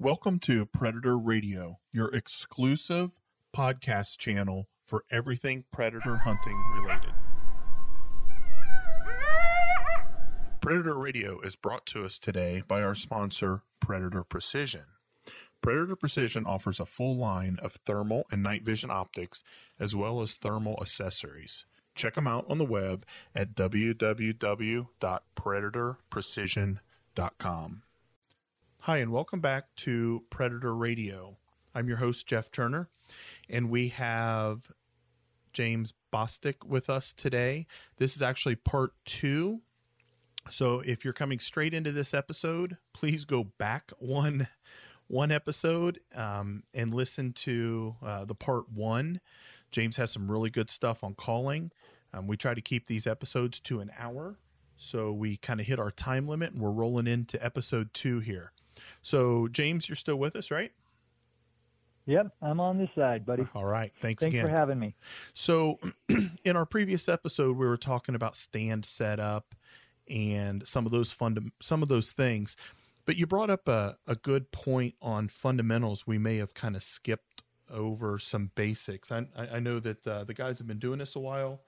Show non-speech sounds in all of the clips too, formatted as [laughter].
Welcome to Predator Radio, your exclusive podcast channel for everything predator hunting related. Predator Radio is brought to us today by our sponsor, Predator Precision. Predator Precision offers a full line of thermal and night vision optics as well as thermal accessories. Check them out on the web at www.predatorprecision.com. Hi, and welcome back to Predator Radio. I'm your host, Jeff Turner, and we have James Bostick with us today. This is actually part two. So if you're coming straight into this episode, please go back one one episode um, and listen to uh, the part one. James has some really good stuff on calling. Um, we try to keep these episodes to an hour. So we kind of hit our time limit and we're rolling into episode two here. So, James, you're still with us, right? Yep, I'm on this side, buddy. All right. Thanks, Thanks again. for having me. So, [clears throat] in our previous episode, we were talking about stand setup and some of those fund some of those things. But you brought up a, a good point on fundamentals. We may have kind of skipped over some basics. I, I know that uh, the guys have been doing this a while,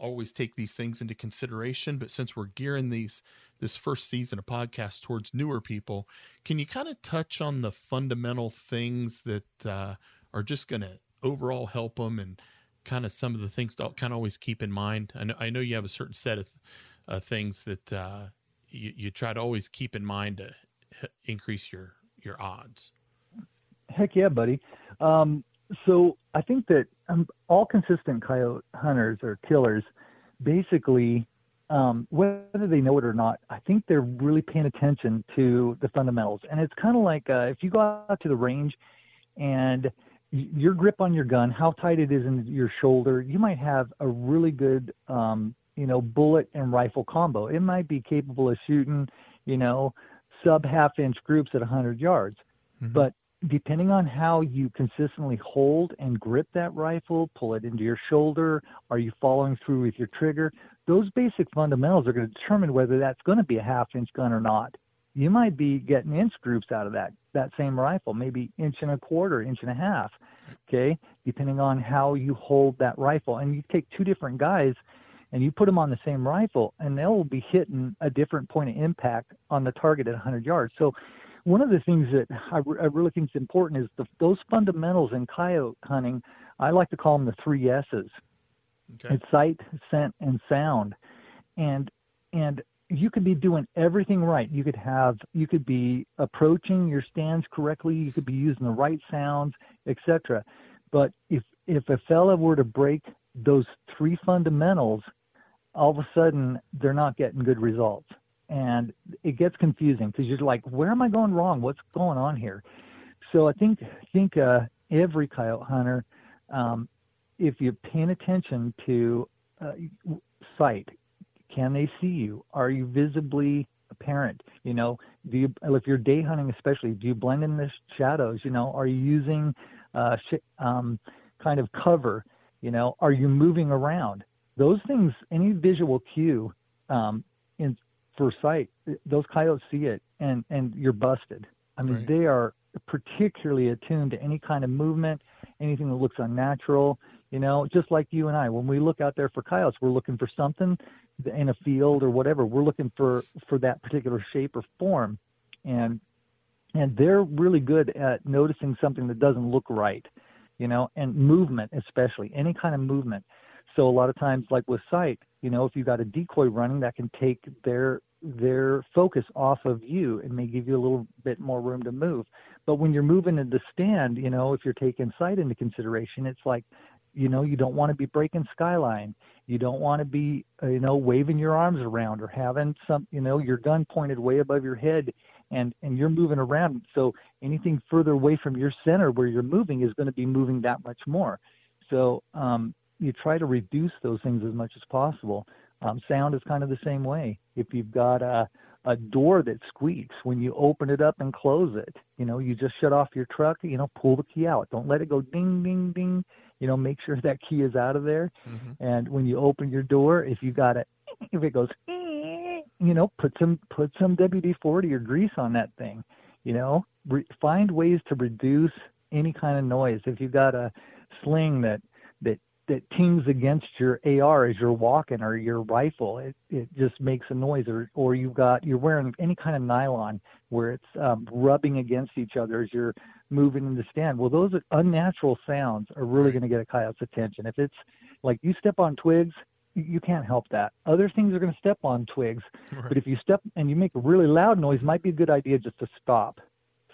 always take these things into consideration. But since we're gearing these this first season of podcast towards newer people, can you kind of touch on the fundamental things that uh, are just going to overall help them and kind of some of the things to kind of always keep in mind? I know, I know you have a certain set of uh, things that uh, you, you try to always keep in mind to increase your your odds. Heck yeah, buddy. Um, so I think that um, all consistent coyote hunters or killers, basically, um, whether they know it or not, I think they're really paying attention to the fundamentals. And it's kind of like uh, if you go out to the range and your grip on your gun, how tight it is in your shoulder, you might have a really good, um, you know, bullet and rifle combo. It might be capable of shooting, you know, sub half inch groups at 100 yards. Mm-hmm. But depending on how you consistently hold and grip that rifle, pull it into your shoulder, are you following through with your trigger? Those basic fundamentals are going to determine whether that's going to be a half inch gun or not. You might be getting inch groups out of that that same rifle, maybe inch and a quarter, inch and a half. Okay, depending on how you hold that rifle, and you take two different guys and you put them on the same rifle, and they'll be hitting a different point of impact on the target at 100 yards. So, one of the things that I, I really think is important is the, those fundamentals in coyote hunting. I like to call them the three S's. Okay. It's sight, scent, and sound, and and you could be doing everything right. You could have you could be approaching your stands correctly. You could be using the right sounds, etc. But if if a fella were to break those three fundamentals all of a sudden they're not getting good results. And it gets confusing because you're like, where am I going wrong? What's going on here? So I think think uh, every coyote hunter, um, if you're paying attention to uh, sight, can they see you? Are you visibly apparent? You know, do you if you're day hunting especially, do you blend in the shadows? You know, are you using uh, sh- um, kind of cover? You know, are you moving around? those things, any visual cue um, in for sight, those coyotes see it, and and you're busted. I mean, right. they are particularly attuned to any kind of movement, anything that looks unnatural. You know, just like you and I, when we look out there for coyotes, we're looking for something in a field or whatever. We're looking for for that particular shape or form, and and they're really good at noticing something that doesn't look right. You know, and movement especially, any kind of movement. So a lot of times, like with sight, you know, if you've got a decoy running, that can take their their focus off of you and may give you a little bit more room to move. But when you're moving in the stand, you know, if you're taking sight into consideration, it's like, you know, you don't want to be breaking skyline. You don't want to be, uh, you know, waving your arms around or having some, you know, your gun pointed way above your head and and you're moving around. So anything further away from your center where you're moving is going to be moving that much more. So um, you try to reduce those things as much as possible. Um, sound is kind of the same way. If you've got a, a door that squeaks when you open it up and close it, you know, you just shut off your truck, you know, pull the key out. Don't let it go ding, ding, ding. You know, make sure [laughs] that key is out of there. Mm-hmm. And when you open your door, if you got it, [laughs] if it goes, [laughs] you know, put some put some WD-40 or grease on that thing. You know, re- find ways to reduce any kind of noise. If you've got a sling that that tings against your AR as you're walking or your rifle, it, it just makes a noise. Or or you've got you're wearing any kind of nylon where it's um, rubbing against each other as you're moving in the stand. Well, those unnatural sounds are really going to get a coyote's attention. If it's like you step on twigs, you can't help that. Other things are going to step on twigs, right. but if you step and you make a really loud noise, might be a good idea just to stop,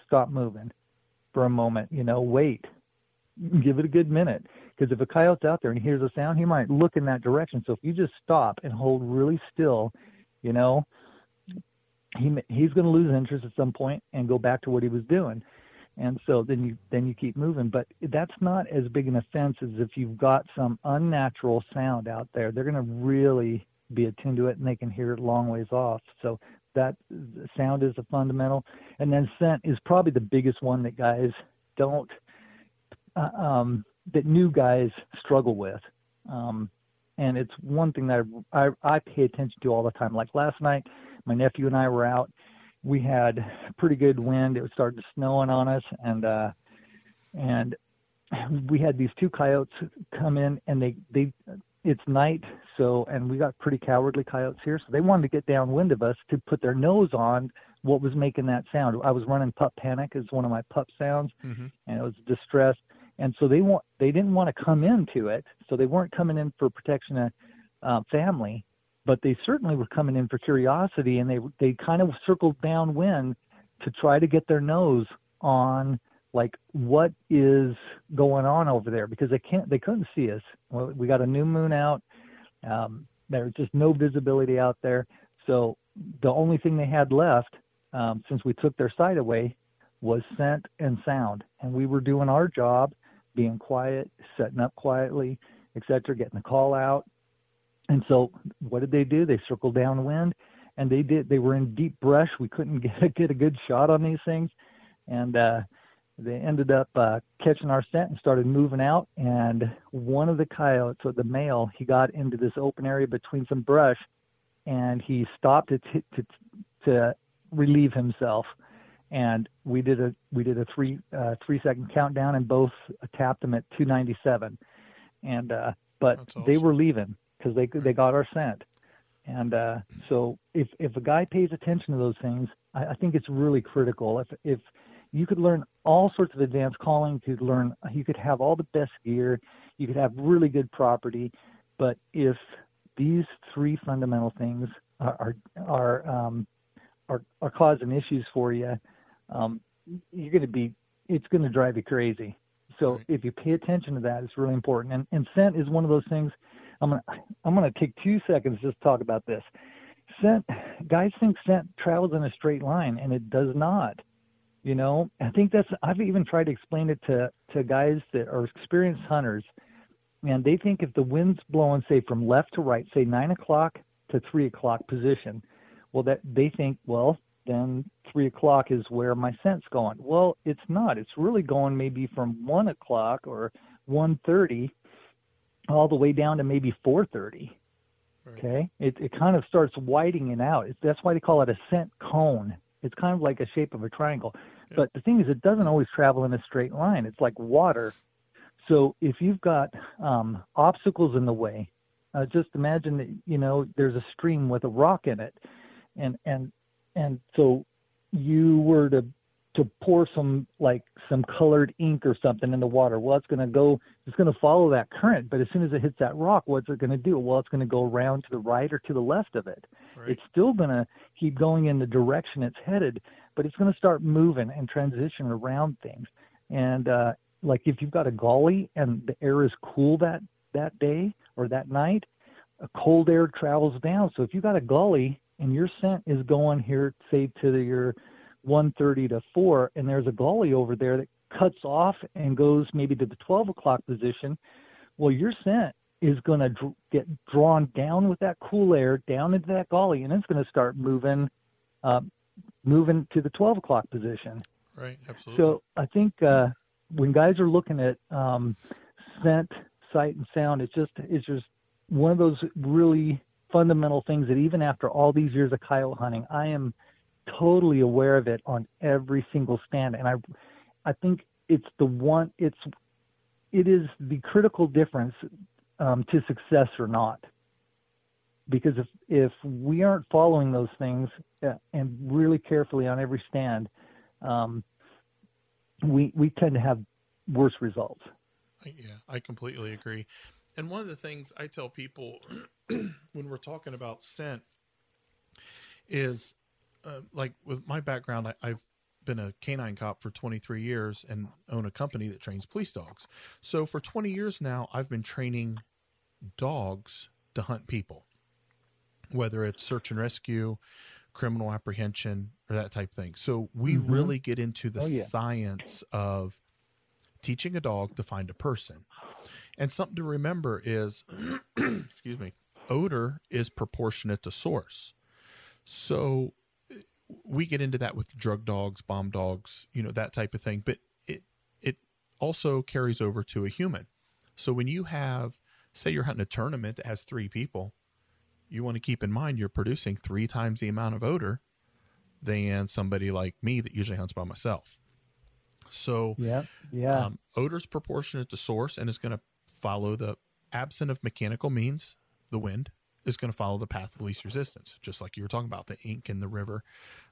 stop moving for a moment. You know, wait, give it a good minute. Because if a coyote's out there and he hears a sound, he might look in that direction. So if you just stop and hold really still, you know, he he's going to lose interest at some point and go back to what he was doing. And so then you then you keep moving. But that's not as big an offense as if you've got some unnatural sound out there. They're going to really be attuned to it and they can hear it long ways off. So that sound is a fundamental. And then scent is probably the biggest one that guys don't uh, um, that new guys struggle with. Um, and it's one thing that I, I i pay attention to all the time. Like last night my nephew and i were out. We had pretty good wind. It was starting to snowing on us, and uh, and we had these two coyotes come in, and they they it's night, so and we got pretty cowardly coyotes here, so they wanted to get downwind of us to put their nose on what was making that sound. I was running pup panic as one of my pup sounds, mm-hmm. and it was distress, and so they want they didn't want to come into it, so they weren't coming in for protection of uh, family but they certainly were coming in for curiosity and they they kind of circled downwind to try to get their nose on like what is going on over there because they can't they couldn't see us. We got a new moon out. Um, there's just no visibility out there. So the only thing they had left um, since we took their sight away was scent and sound. And we were doing our job being quiet setting up quietly etc getting the call out and so what did they do? They circled downwind and they did they were in deep brush. We couldn't [laughs] get a, get a good shot on these things. And uh they ended up uh, catching our scent and started moving out. And one of the coyotes, or the male, he got into this open area between some brush, and he stopped to t- to, to relieve himself. And we did a we did a three uh, three second countdown, and both tapped them at 297. And uh, but awesome. they were leaving, because they they got our scent. And uh, so if if a guy pays attention to those things, I, I think it's really critical. If if you could learn all sorts of advanced calling, you could learn, you could have all the best gear, you could have really good property, but if these three fundamental things are are are um, are, are causing issues for you, um, you're going to be it's going to drive you crazy. So right. if you pay attention to that, it's really important. And, and scent is one of those things I'm gonna I'm gonna take two seconds just to talk about this. Scent guys think scent travels in a straight line, and it does not. You know, I think that's I've even tried to explain it to to guys that are experienced hunters, and they think if the wind's blowing, say from left to right, say nine o'clock to three o'clock position, well that they think well then three o'clock is where my scent's going. Well, it's not. It's really going maybe from one o'clock or one thirty all the way down to maybe 430. Right. Okay, it it kind of starts widening out. It's, that's why they call it a scent cone. It's kind of like a shape of a triangle. Yeah. But the thing is, it doesn't always travel in a straight line. It's like water. So if you've got um, obstacles in the way, uh, just imagine that you know there's a stream with a rock in it, and and and so you were to to pour some like some colored ink or something in the water. Well, it's going to go, it's going to follow that current, but as soon as it hits that rock, what's it going to do? Well, it's going to go around to the right or to the left of it. Right. It's still going to keep going in the direction it's headed, but it's going to start moving and transition around things. And uh, like if you've got a gully and the air is cool that that day or that night, a cold air travels down. So if you've got a gully and your scent is going here, say to the, your 1.30 to 4, and there's a gully over there that cuts off and goes maybe to the 12 o'clock position, well, your scent is going to dr- get drawn down with that cool air down into that gully, and it's going to start moving, uh, moving to the 12 o'clock position. Right, absolutely. So I think uh, when guys are looking at um, scent, sight, and sound, it's just it's just one of those really fundamental things that even after all these years of coyote hunting, I am totally aware of it on every single stand, and I, I think it's the one. It's, it is the critical difference um, to success or not. Because if if we aren't following those things uh, and really carefully on every stand, um, we we tend to have worse results. Yeah, I completely agree. And one of the things I tell people [clears throat] when we're talking about scent is uh, like with my background, I, I've been a canine cop for 23 years and own a company that trains police dogs. So for 20 years now, I've been training dogs to hunt people, whether it's search and rescue, criminal apprehension, or that type of thing. So we mm-hmm. really get into the oh, yeah. science of teaching a dog to find a person. And something to remember is, [clears throat] excuse me, odor is proportionate to source. So we get into that with drug dogs, bomb dogs, you know, that type of thing. But it it also carries over to a human. So when you have, say, you're hunting a tournament that has three people, you want to keep in mind you're producing three times the amount of odor than somebody like me that usually hunts by myself. So yeah, yeah, um, odor is proportionate to source and is going to follow the absent of mechanical means, the wind is going to follow the path of least resistance, just like you were talking about the ink in the river,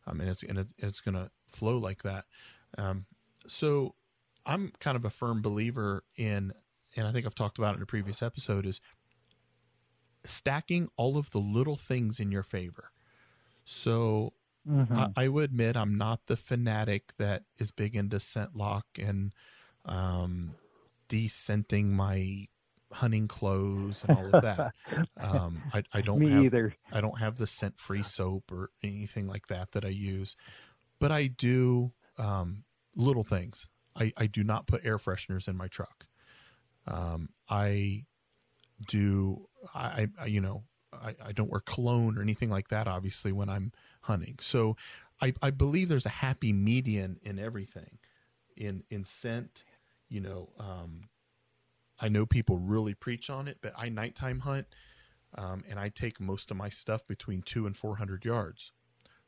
um, and it's and it, it's going to flow like that. Um, so I'm kind of a firm believer in, and I think I've talked about it in a previous episode, is stacking all of the little things in your favor. So mm-hmm. I, I, would admit I'm not the fanatic that is big into scent lock and um, descenting my hunting clothes and all of that. um, I, I, [laughs] don't Me have, either. I don't have the scent free soap or anything like that that I use, but I do um, little things. I, I do not put air fresheners in my truck. Um, I do I, I you know I, I don't wear cologne or anything like that obviously when I'm hunting. So I, I believe there's a happy median in everything. In in scent, you know, um, I know people really preach on it, but I nighttime hunt um, and I take most of my stuff between two and four hundred yards.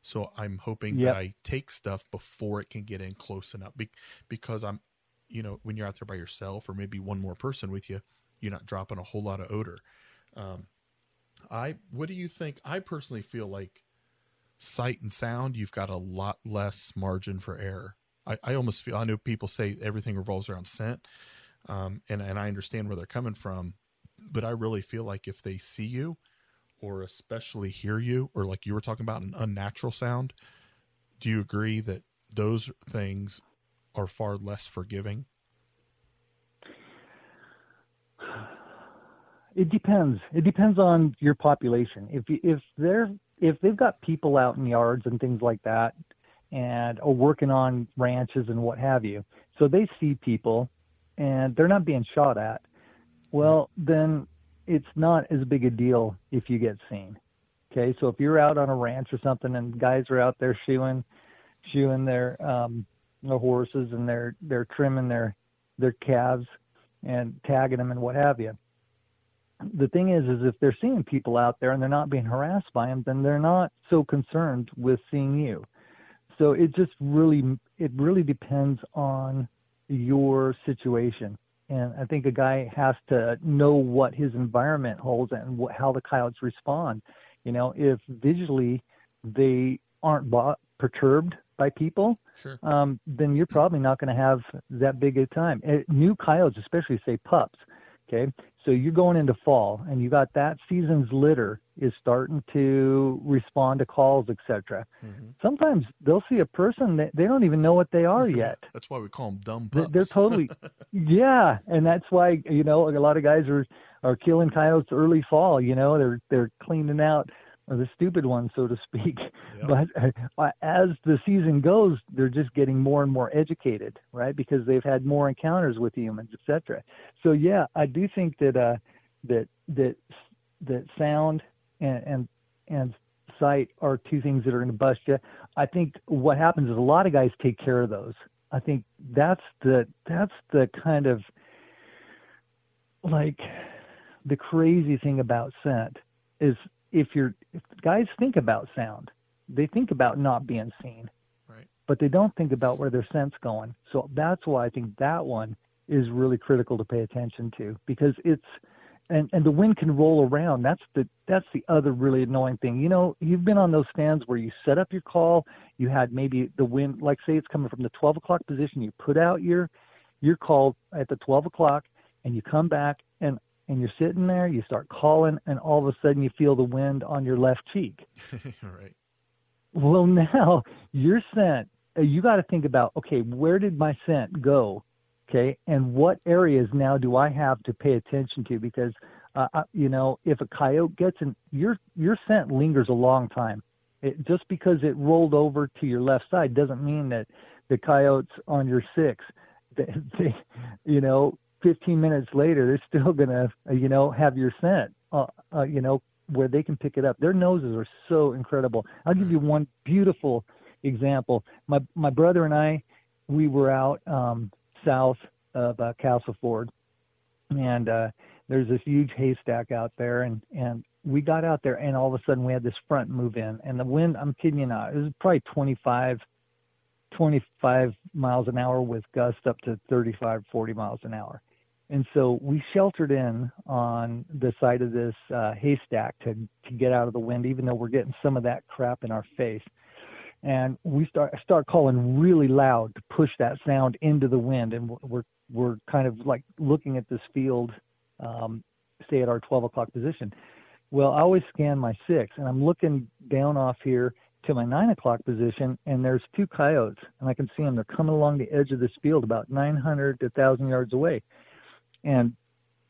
So I'm hoping yep. that I take stuff before it can get in close enough Be- because I'm, you know, when you're out there by yourself or maybe one more person with you, you're not dropping a whole lot of odor. Um, I what do you think? I personally feel like sight and sound, you've got a lot less margin for error. I, I almost feel I know people say everything revolves around scent, um, and and I understand where they're coming from, but I really feel like if they see you, or especially hear you, or like you were talking about an unnatural sound, do you agree that those things are far less forgiving? It depends. It depends on your population. If if they're if they've got people out in yards and things like that, and are working on ranches and what have you, so they see people, and they're not being shot at. Well, then it's not as big a deal if you get seen. Okay, so if you're out on a ranch or something and guys are out there shoeing, shoeing their um, their horses and they're they're trimming their their calves and tagging them and what have you the thing is, is if they're seeing people out there and they're not being harassed by them, then they're not so concerned with seeing you. So it just really, it really depends on your situation. And I think a guy has to know what his environment holds and what, how the coyotes respond. You know, if visually they aren't perturbed by people, sure. um, then you're probably not going to have that big a time. And new coyotes, especially say pups, okay, so you're going into fall, and you got that season's litter is starting to respond to calls, etc. Mm-hmm. Sometimes they'll see a person that they don't even know what they are [laughs] yet. that's why we call them dumb pups. They're totally, [laughs] yeah, and that's why you know a lot of guys are are killing coyotes early fall. You know, they're they're cleaning out the stupid ones, so to speak. Yep. But uh, as the season goes, they're just getting more and more educated, right? Because they've had more encounters with humans, etc. So yeah, I do think that uh, that that that sound and and and sight are two things that are going to bust you. I think what happens is a lot of guys take care of those. I think that's the that's the kind of like the crazy thing about scent is if you're if guys think about sound they think about not being seen, Right. but they don't think about where their scent's going. So that's why I think that one is really critical to pay attention to because it's and and the wind can roll around. That's the that's the other really annoying thing. You know, you've been on those stands where you set up your call, you had maybe the wind, like say it's coming from the 12 o'clock position, you put out your your call at the 12 o'clock, and you come back and and you're sitting there, you start calling, and all of a sudden you feel the wind on your left cheek. [laughs] right. Well, [laughs] now your scent, uh, you got to think about okay, where did my scent go? Okay, and what areas now do I have to pay attention to? Because, uh, uh, you know, if a coyote gets in, your your scent lingers a long time. It, just because it rolled over to your left side doesn't mean that the coyotes on your six, [laughs] they, they you know, 15 minutes later they're still gonna, uh, you know, have your scent, uh, uh, you know, where they can pick it up. Their noses are so incredible. I'll give you one beautiful example. My my brother and I, we were out um, south of uh, Castleford, and uh, there's this huge haystack out there, and and we got out there, and all of a sudden we had this front move in, and the wind. I'm kidding you not. It was probably 25, 25 miles an hour with gusts up to 35, 40 miles an hour. And so we sheltered in on the side of this uh, haystack to to get out of the wind, even though we're getting some of that crap in our face. And we start start calling really loud to push that sound into the wind, and we're we're kind of like looking at this field, um, say at our 12 o'clock position. Well, I always scan my six, and I'm looking down off here to my nine o'clock position, and there's two coyotes, and I can see them. They're coming along the edge of this field, about 900 to 1,000 yards away and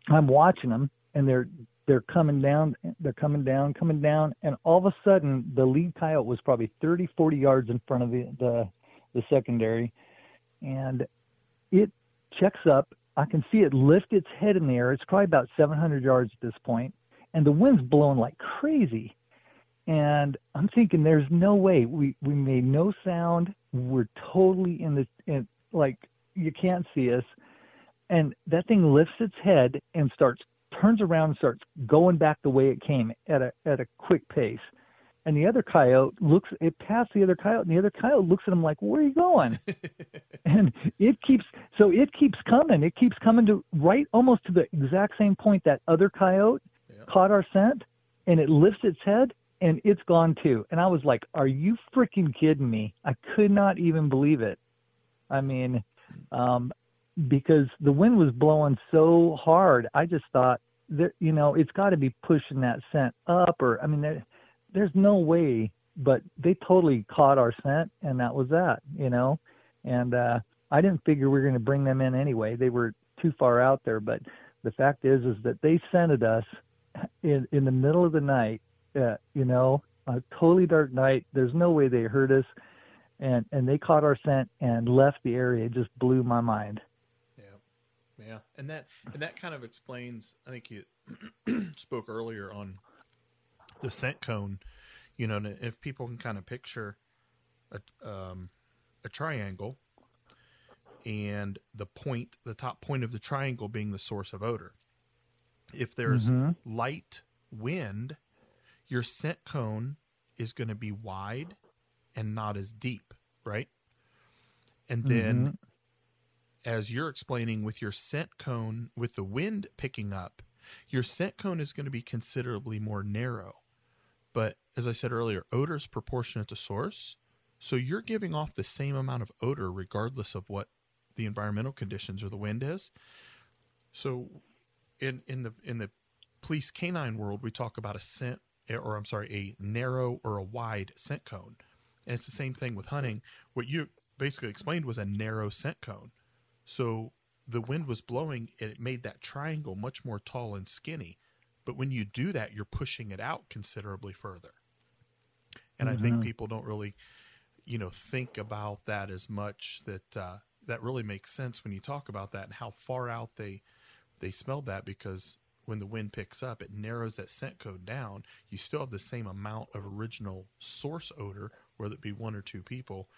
I'm watching them, and they're they're coming down, they're coming down, coming down, and all of a sudden the lead coyote was probably 30, 40 yards in front of the the, the secondary, and it checks up. I can see it lift its head in the air. It's probably about 700 yards at this point, and the wind's blowing like crazy. And I'm thinking, there's no way we we made no sound. We're totally in the in, like you can't see us and that thing lifts its head and starts turns around and starts going back the way it came at a at a quick pace. And the other coyote looks it passed the other coyote and the other coyote looks at him like, Where are you going? [laughs] and it keeps so it keeps coming. It keeps coming to right almost to the exact same point that other coyote Yeah. caught our scent and it lifts its head and it's gone too. And I was like, Are you freaking kidding me? I could not even believe it. I mean, um, because the wind was blowing so hard, I just thought that you know it's got to be pushing that scent up, or I mean, there, there's no way. But they totally caught our scent, and that was that, you know. And uh, I didn't figure we were going to bring them in anyway. They were too far out there. But the fact is, is that they scented us in in the middle of the night. Uh, you know, a totally dark night. There's no way they heard us, and and they caught our scent and left the area. It just blew my mind. Yeah, and that and that kind of explains. I think you [clears throat] spoke earlier on the scent cone. You know, if people can kind of picture a um, a triangle, and the point, the top point of the triangle being the source of odor. If there's Mhm. light wind, your scent cone is going to be wide and not as deep, right? And then as you're explaining with your scent cone with the wind picking up, your scent cone is going to be considerably more narrow. But as I said earlier, odor is proportionate to source. So you're giving off the same amount of odor regardless of what the environmental conditions or the wind is. So in in the in the police canine world, we talk about a scent or I'm sorry, a narrow or a wide scent cone. And it's the same thing with hunting. What you basically explained was a narrow scent cone. So the wind was blowing and it made that triangle much more tall and skinny. But when you do that, you're pushing it out considerably further. And I think Mhm. people don't really, you know, think about that as much. That uh, that really makes sense when you talk about that and how far out they they smelled that because when the wind picks up, it narrows that scent cone down. You still have the same amount of original source odor, whether it be one or two people,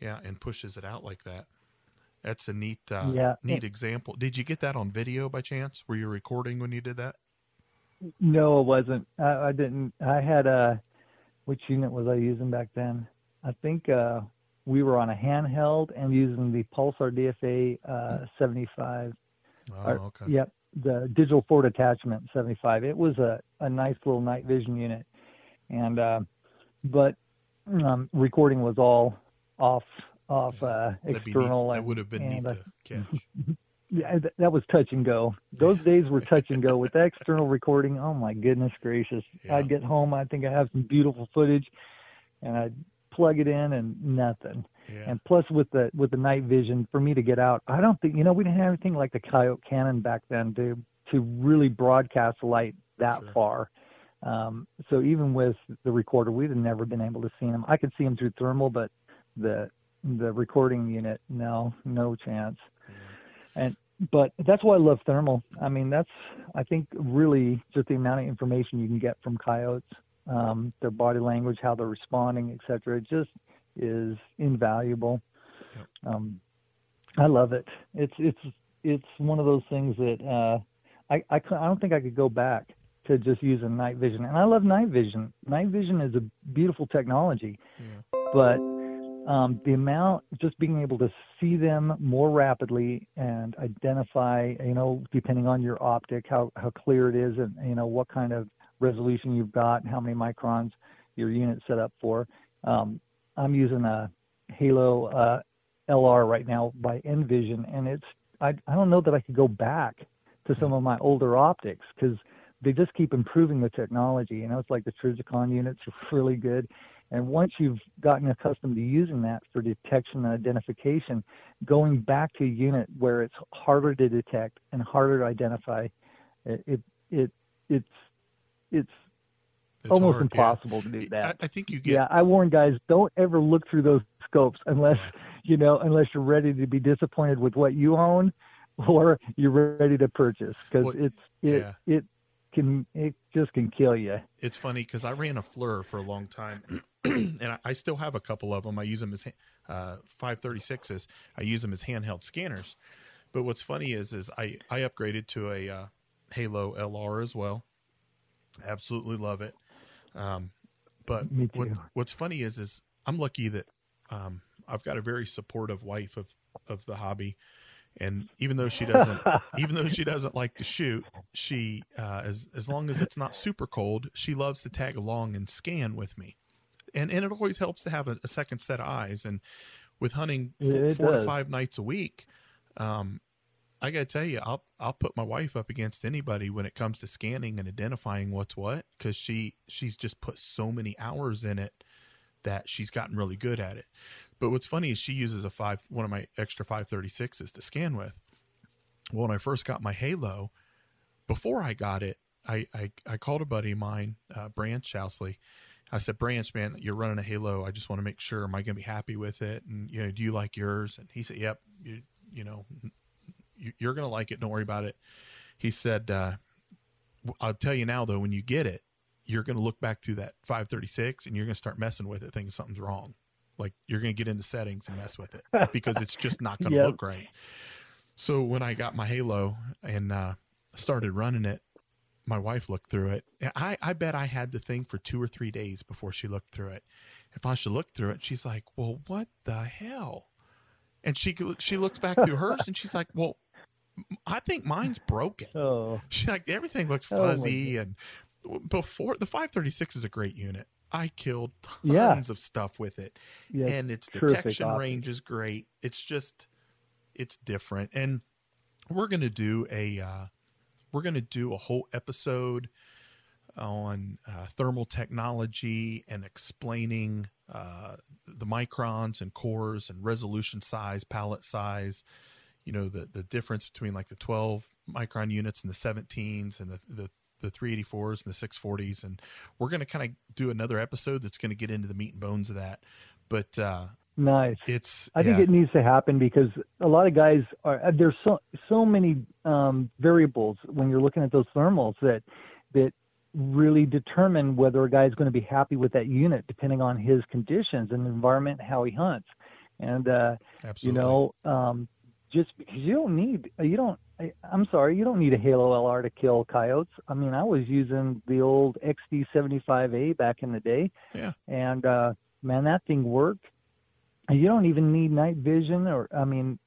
yeah, and pushes it out like that. That's a neat, uh, Yeah. neat example. Did you get that on video by chance? Were you recording when you did that? No, it wasn't. I, I didn't. I had a which unit was I using back then? I think uh, we were on a handheld and using the Pulsar DFA uh, 75. Oh, Or- okay. Yep, the digital forward attachment 75. It was a, a nice little night vision unit, and uh, but um, recording was all off off uh, That'd external. neat. That would have been neat and, uh, to catch. [laughs] yeah, th- that was touch and go. Those days were touch and go with the [laughs] external recording. Oh my goodness gracious! Yeah. I'd get home. I think I have some beautiful footage, and I'd plug it in and nothing. Yeah. And plus with the with the night vision, for me to get out, I don't think you know we didn't have anything like the Coyote Cannon back then to to really broadcast light that Sure. far. Um, so even with the recorder, we'd have never been able to see them. I could see them through thermal, but the the recording unit, no, no chance And but that's why I love thermal. I mean, that's I think really just the amount of information you can get from coyotes, um, their body language, how they're responding, et cetera. It just is invaluable. Um, I love it. It's it's it's one of those things that uh, I I, I don't think I could go back to just using night vision. And I love night vision. Night vision is a beautiful technology, Yeah. but um, the amount just being able to see them more rapidly and identify you know depending on your optic how, how clear it is and you know what kind of resolution you've got and how many microns your unit's set up for. Um, i'm using a halo uh, lr right now by N-Vision and it's I, I don't know that i could go back to some of my older optics because they just keep improving the technology. You know it's like the trijicon units are really good and once you've gotten accustomed to using that for detection and identification, going back to a unit where it's harder to detect and harder to identify, it it, it it's it's, It's almost hard, yeah. impossible to do that. I, I think you get yeah, I warn guys, don't ever look through those scopes unless you know unless you're ready to be disappointed with what you own or you're ready to purchase because Well, it's it yeah. it can it just can kill you. it's funny because I ran a FLIR for a long time, [clears throat] and I, I still have a couple of them. I use them as uh, 536s. I use them as handheld scanners. But what's funny is, is I I upgraded to a uh, Halo LR as well. Absolutely love it. Um, but what, what's funny is, is I'm lucky that um, I've got a very supportive wife of of the hobby, and even though she doesn't, even though she doesn't like to shoot, she uh, as as long as it's not super cold, she loves to tag along and scan with me, and and it always helps to have a, a second set of eyes. And with hunting f- four to five nights a week, um, I gotta tell you, I'll I'll put my wife up against anybody when it comes to scanning and identifying what's what because she she's just put so many hours in it that she's gotten really good at it. But what's funny is she uses a five one of my extra five thirty sixes to scan with. Well, when I first got my Halo, before I got it, I I, I called a buddy of mine, uh, Branch Housley. I said, Branch, man, you're running a Halo. I just want to make sure. Am I going to be happy with it? And you know, do you like yours? And he said, Yep. You you know, you, you're going to like it. Don't worry about it. He said, uh, I'll tell you now though, when you get it, you're going to look back through that 536 and you're going to start messing with it, thinking something's wrong. Like you're going to get into settings and mess with it because it's just not [laughs] going to Yep. look right. So when I got my Halo and uh, started running it, my wife looked through it. And I, I bet I had the thing for two or three days before she looked through it. If I should look through it, she's like, "Well, what the hell?" And she she looks back through hers and she's like, "Well, I think mine's broken." Oh, She like everything looks Oh, fuzzy and before the 536 is a great unit. I killed tons Yeah. of stuff with it. yeah, and its detection optic. range is great. It's just it's different. And we're going to do a uh we're going to do a whole episode on uh, thermal technology and explaining uh, the microns and cores and resolution size, palette size, you know, the, the difference between like the 12 micron units and the 17s and the, the, the 384s and the 640s. And we're going to kind of do another episode that's going to get into the meat and bones of that. But uh, nice. it's, I think yeah, it needs to happen because a lot of guys are uh, there's so so many um, variables when you're looking at those thermals that that really determine whether a guy is going to be happy with that unit depending on his conditions and environment, how he hunts, and uh, you know um, just because you don't need you don't I'm sorry you don't need a Halo LR to kill coyotes. I mean I was using the old XD75A back in the day. Yeah. And uh, man, that thing worked. You don't even need night vision or I mean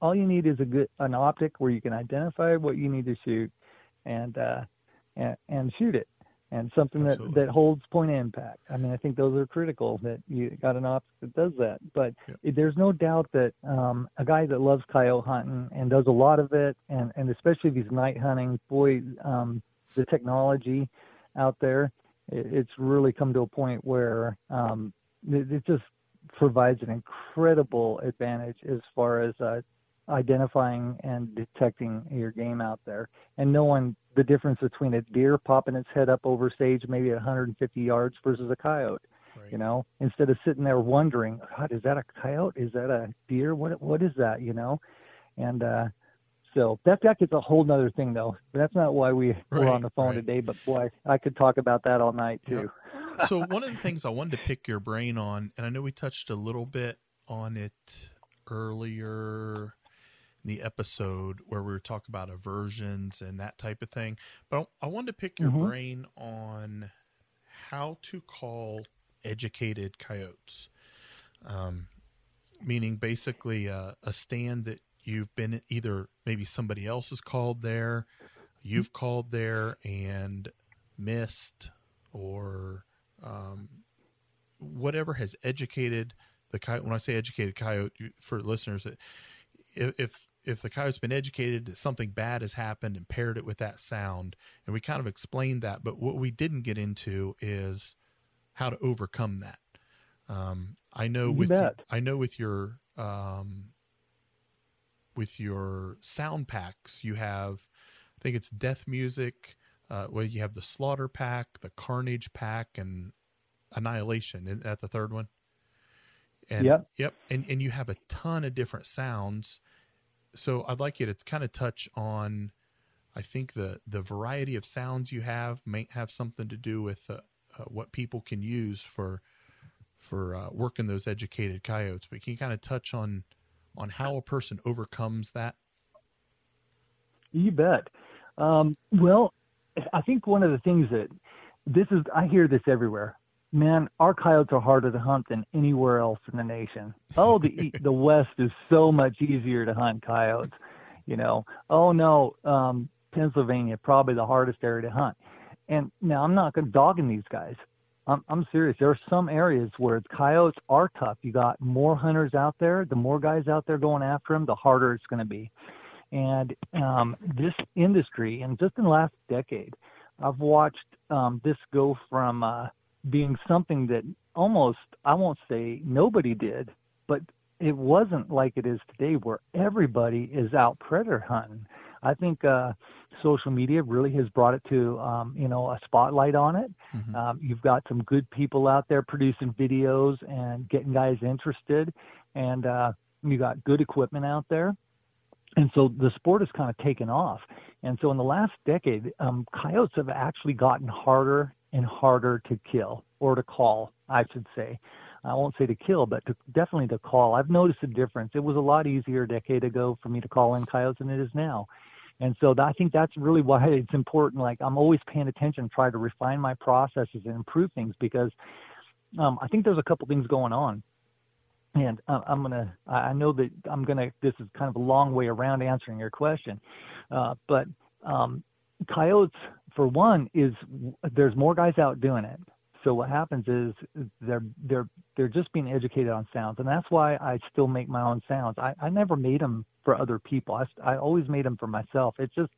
all you need is a good an optic where you can identify what you need to shoot and uh, and, and shoot it and something Absolutely. that, that holds point impact. I mean, I think those are critical that you got an optic that does that. But yep. there's no doubt that um, a guy that loves coyote hunting and does a lot of it, and, and especially these night hunting, boy, um, the technology out there, it, it's really come to a point where um, it, it, just provides an incredible advantage as far as uh, identifying and detecting your game out there and knowing the difference between a deer popping its head up over sage maybe at 150 yards versus a coyote. Right. You know, instead of sitting there wondering, God, is that a coyote? Is that a deer? What what is that? You know, and uh, so that that gets a whole nother thing though. That's not why we right, were on the phone right. today. But boy, I could talk about that all night too. Yep. so one of the things I wanted to pick your brain on, and I know we touched a little bit on it earlier the episode where we were talking about aversions and that type of thing. But I wanted to pick your mm-hmm. brain on how to call educated coyotes, um, meaning basically uh, a stand that you've been either maybe somebody else has called there, you've called there and missed, or um, whatever has educated the coyote. When I say educated coyote, for listeners, if if the coyote's been educated that something bad has happened and paired it with that sound, and we kind of explained that, but what we didn't get into is how to overcome that. Um, I know you with I know with your um, with your sound packs, you have I think it's death music. Uh, well, you have the slaughter pack, the carnage pack, and annihilation. Isn't that the third one? And, yep. Yep. And and you have a ton of different sounds so I'd like you to kind of touch on. I think the the variety of sounds you have may have something to do with uh, uh, what people can use for for uh, working those educated coyotes. But can you kind of touch on on how a person overcomes that? You bet. Um, well, I think one of the things that this is, I hear this everywhere man, our coyotes are harder to hunt than anywhere else in the nation. Oh, the the West is so much easier to hunt coyotes. You know, oh no, um, Pennsylvania probably the hardest area to hunt. And now I'm not going to dogging these guys. I'm, I'm serious. There are some areas where coyotes are tough. You got more hunters out there. The more guys out there going after them, the harder it's going to be. And um, this industry, and just in the last decade, I've watched um, this go from uh, being something that almost I won't say nobody did, but it wasn't like it is today where everybody is out predator hunting. I think uh, social media really has brought it to um, you know a spotlight on it. Mm-hmm. Um, you've got some good people out there producing videos and getting guys interested, and uh, you got good equipment out there. And so the sport has kind of taken off. And so in the last decade, um, coyotes have actually gotten harder and harder to kill or to call, I should say. I won't say to kill, but to, definitely to call. I've noticed a difference. It was a lot easier a decade ago for me to call in coyotes than it is now. And so I think that's really why [laughs] it's important. Like I'm always paying attention, try to refine my processes and improve things because um, I think there's a couple things going on. And uh, I'm gonna. I know that I'm gonna. This is kind of a long way around answering your question, uh, but um, coyotes for one is there's more guys out doing it. So what happens is they're they're they're just being educated on sounds, and that's why I still make my own sounds. I, I never made them for other people. I, I always made them for myself. It's just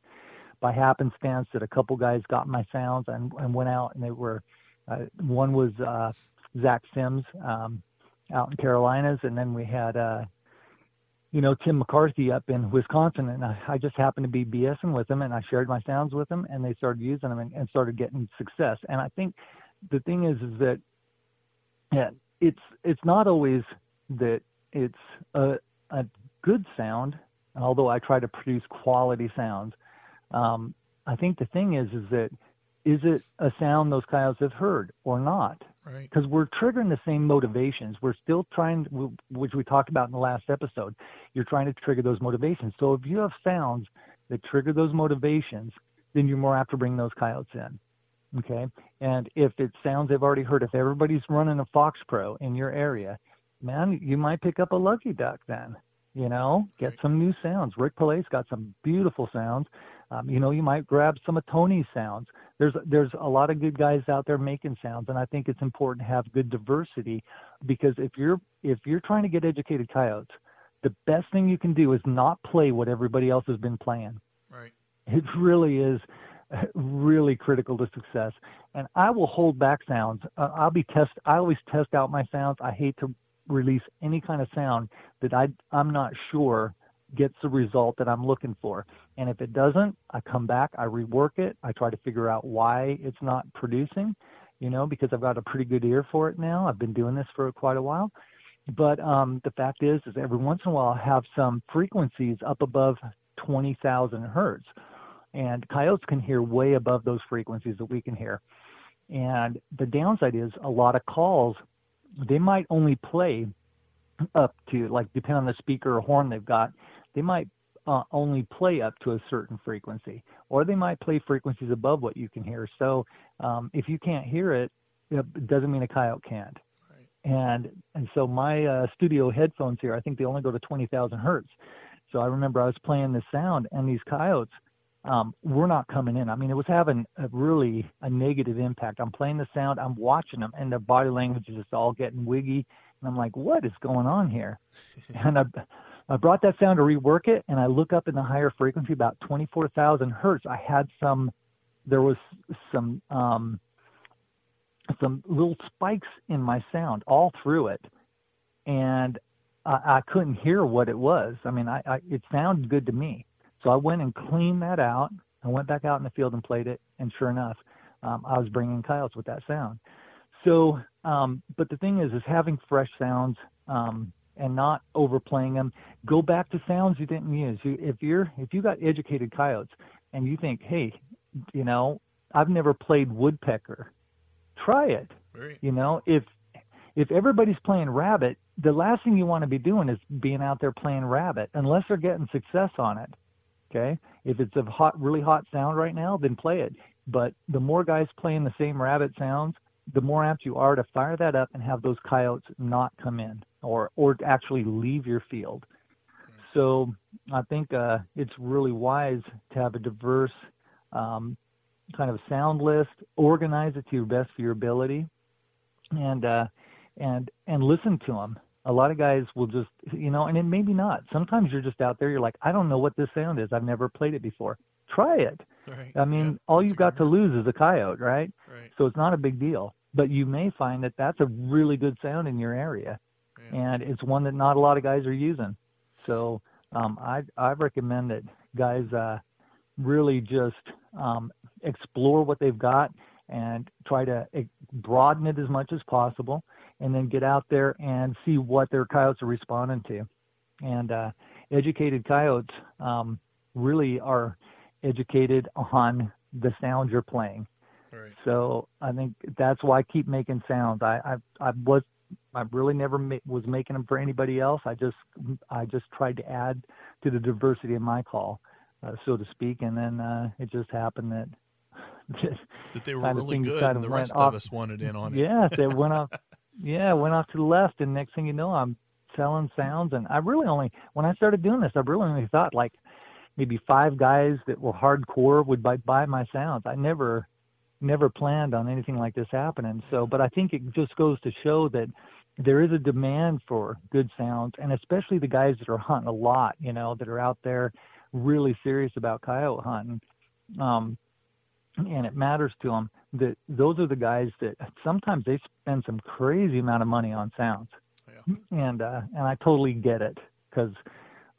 by happenstance that a couple guys got my sounds and, and went out and they were uh, one was uh, Zach Sims um, out in Carolinas, and then we had uh, you know, Tim McCarthy up in Wisconsin, and I, I just happened to be BSing with him, and I shared my sounds with them, and they started using them and, and started getting success. And I think the thing is, is that yeah, it's it's not always that it's a, a good sound, although I try to produce quality sounds. Um, I think the thing is, is that is it a sound those coyotes have heard or not? Right. Because we're triggering the same motivations. We're still trying, which we talked about in the last episode. You're trying to trigger those motivations. So if you have sounds that trigger those motivations, then you're more apt to bring those coyotes in. Okay. And if it sounds they've already heard, if everybody's running a Fox Pro in your area, man, you might pick up a lucky duck then. You know, get Right. some new sounds. Rick Palais got some beautiful sounds. Um, you know, you might grab some of Tony's sounds. There's there's a lot of good guys out there making sounds, and I think it's important to have good diversity because if you're if you're trying to get educated coyotes, the best thing you can do is not play what everybody else has been playing. Right. It really is really critical to success. And I will hold back sounds. Uh, I'll be test. I always test out my sounds. I hate to release any kind of sound that I I'm not sure gets the result that I'm looking for. And if it doesn't, I come back, I rework it, I try to figure out why it's not producing, you know, because I've got a pretty good ear for it now. I've been doing this for quite a while. But um, the fact is, is every once in a while I have some frequencies up above 20,000 hertz, and coyotes can hear way above those frequencies that we can hear. And the downside is a lot of calls, they might only play up to like depending on the speaker or horn they've got, they might uh, only play up to a certain frequency, or they might play frequencies above what you can hear. So um, if you can't hear it, it doesn't mean a coyote can't. Right. And and so my uh, studio headphones here, I think they only go to twenty thousand hertz. So I remember I was playing this sound, and these coyotes um, were not coming in. I mean, it was having a really a negative impact. I'm playing the sound, I'm watching them, and their body language is just all getting wiggy, and I'm like, what is going on here? [laughs] and I I brought that sound to rework it, and I look up in the higher frequency, about 24,000 hertz. I had some, there was some, um, some little spikes in my sound all through it, and I, I couldn't hear what it was. I mean, I, I it sounded good to me, so I went and cleaned that out. I went back out in the field and played it, and sure enough, um, I was bringing coyotes with that sound. So, um, but the thing is, is having fresh sounds. Um, and not overplaying them. Go back to sounds you didn't use. You, if you're if you got educated coyotes and you think, hey, you know, I've never played woodpecker, try it. Right. You know, if if everybody's playing rabbit, the last thing you want to be doing is being out there playing rabbit unless they're getting success on it. Okay? If it's a hot really hot sound right now, then play it. But the more guys playing the same rabbit sounds, the more apt you are to fire that up and have those coyotes not come in or or actually leave your field. So I think uh, it's really wise to have a diverse um, kind of sound list, organize it to your best for your ability, and uh, and and listen to them. A lot of guys will just you know, and it maybe not. Sometimes you're just out there. You're like, I don't know what this sound is. I've never played it before. Try it. Right. I mean, Yeah, all you've got to lose is a coyote, right? Right. So it's not a big deal. But you may find that that's a really good sound in your area, Yeah. and it's one that not a lot of guys are using. So um, I I recommend that guys uh, really just um, explore what they've got and try to eh, broaden it as much as possible, and then get out there and see what their coyotes are responding to. And uh, educated coyotes um, really are educated on the sound you're playing. Right. So I think that's why I keep making sounds. I I, I was I really never ma- was making them for anybody else. I just I just tried to add to the diversity of my call, uh, so to speak. And then uh, it just happened that [laughs] That they were really good, and the rest off- of us wanted in on it. yes, it went off. [laughs] Yeah, went off to the left, and next thing you know, I'm selling sounds. And I really only when I started doing this, I really only thought like maybe five guys that were hardcore would buy buy my sounds. I never never planned on anything like this happening. So, but I think it just goes to show that there is a demand for good sounds, and especially the guys that are hunting a lot, you know, that are out there really serious about coyote hunting. Um, and it matters to them that those are the guys that sometimes they spend some crazy amount of money on sounds. Yeah. And uh, and I totally get it because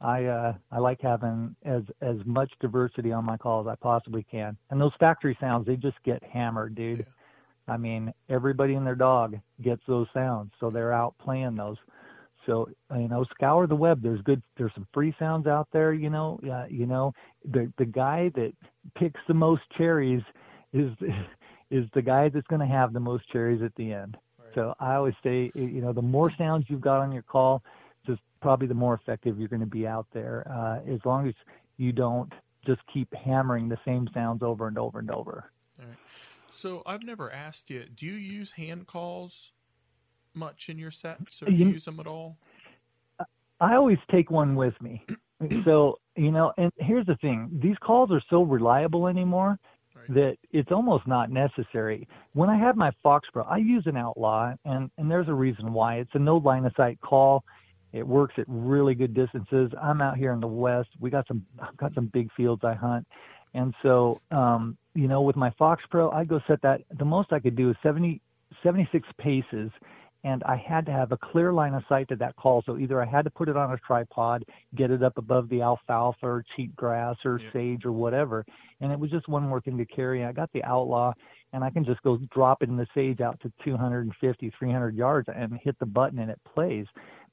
I uh, I like having as as much diversity on my call as I possibly can. And those factory sounds, they just get hammered, dude. Yeah. I mean, everybody and their dog gets those sounds, so they're out playing those. So you know, scour the web. There's good. There's some free sounds out there. You know, uh, you know, the the guy that picks the most cherries is [laughs] is the guy that's going to have the most cherries at the end. Right. So I always say, you know, the more sounds you've got on your call, probably the more effective you're going to be out there. Uh, as long as you don't just keep hammering the same sounds over and over and over. All right. So I've never asked you, do you use hand calls much in your sets or do you You- use them at all? I always take one with me. [clears throat] so, you know, and here's the thing these calls are so reliable anymore Right. that it's almost not necessary. When I had my Fox Pro, I use an Outlaw, and, and there's a reason why. It's a no line of sight call. It works at really good distances. I'm out here in the West. We got some, I've got some big fields I hunt. And so, um, you know, with my Fox Pro, I go set that. The most I could do is 70, 76 paces, and I had to have a clear line of sight to that call. So either I had to put it on a tripod, get it up above the alfalfa or cheat grass or Yep. sage or whatever, and it was just one more thing to carry. I got the Outlaw, and I can just go drop it in the sage out to 250, 300 yards and hit the button and it plays.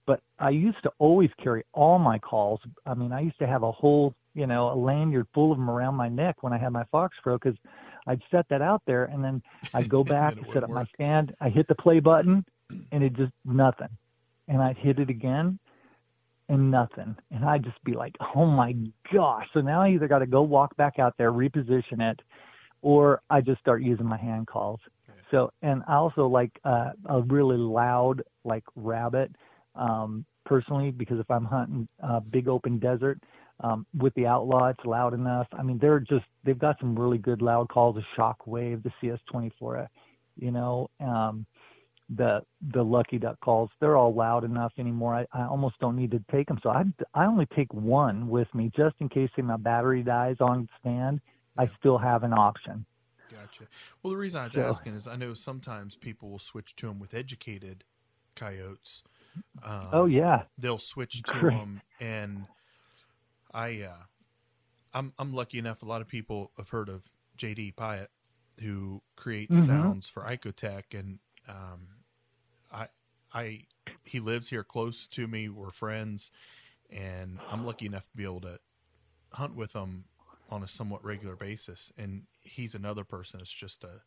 But I used to always carry all my calls. I mean, I used to have a whole, you know, a lanyard full of them around my neck when I had my Fox Pro because I'd set that out there and then I'd go [laughs] back, set up my stand, I hit the play button, and it just nothing. And I'd hit it again and nothing. And I'd just be like, oh my gosh. So now I either got to go walk back out there, reposition it, or I just start using my hand calls. So, and I also like uh, a really loud, like rabbit, um, personally, because if I'm hunting uh, big open desert, um, with the outlaw, it's loud enough. I mean, they're just, they've got some really good loud calls, the Shockwave, the CS24, uh, you know, um, the the lucky duck calls they're all loud enough anymore i, I almost don't need to take them so I, I only take one with me just in case my battery dies on stand i still have an option Gotcha. Well, the reason I was So- asking is I know sometimes people will switch to them with educated coyotes. Um, oh yeah they'll switch to them, and I, uh, I'm I'm lucky enough. A lot of people have heard of JD Pyatt, who creates Mhm. sounds for Icotec, and um, I I he lives here close to me. We're friends, and I'm lucky enough to be able to hunt with him on a somewhat regular basis. And he's another person that's just a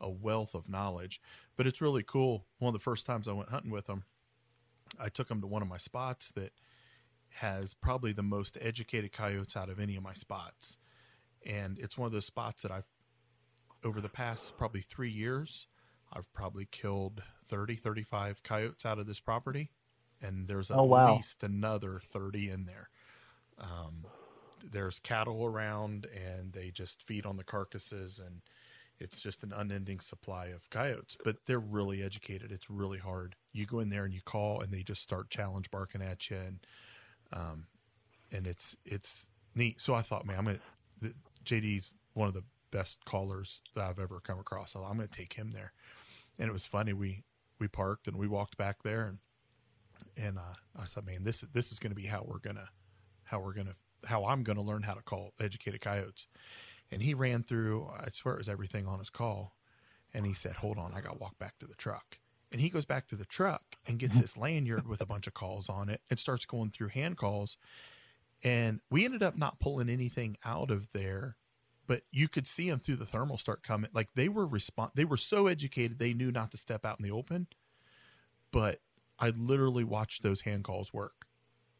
a wealth of knowledge. But it's really cool. One of the first times I went hunting with him, I took him to one of my spots that has probably the most educated coyotes out of any of my spots. And it's one of those spots that I've, over the past probably three years, I've probably killed 30, 35 coyotes out of this property. And there's at Oh, wow. least another 30 in there. Um, there's cattle around and they just feed on the carcasses and it's just an unending supply of coyotes but they're really educated. It's really hard. You go in there and you call and they just start challenge barking at you and um and it's it's neat. So i thought man i'm gonna jd's one of the best callers that i've ever come across so i'm gonna take him there. And it was funny we we parked and we walked back there and and uh, i said man this this is gonna be how we're gonna how we're gonna how i'm gonna learn how to call educated coyotes and he ran through i swear it was everything on his call. And he said hold on i gotta walk back to the truck. And he goes back to the truck and gets this lanyard with a bunch of calls on it and starts going through hand calls. And we ended up not pulling anything out of there but you could see them through the thermal start coming. Like they were respond they were so educated they knew not to step out in the open. But i literally watched those hand calls work.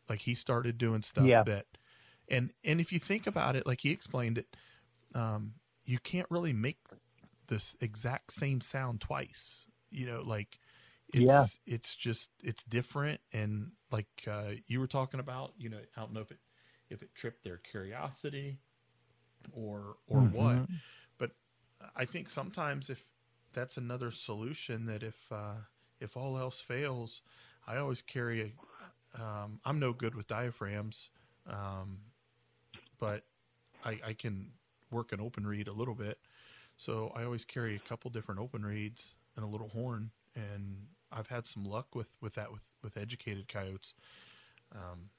Like he started doing stuff Yeah. that and and if you think about it like he explained it um you can't really make this exact same sound twice you know like it's Yeah. it's just it's different and like uh you were talking about you know i don't know if it if it tripped their curiosity or or what Mhm. but i think sometimes if that's another solution that if uh if all else fails i always carry a um i'm no good with diaphragms um but i i can work an open reed a little bit so i always carry a couple different open reeds and a little horn and i've had some luck with with that with with educated coyotes um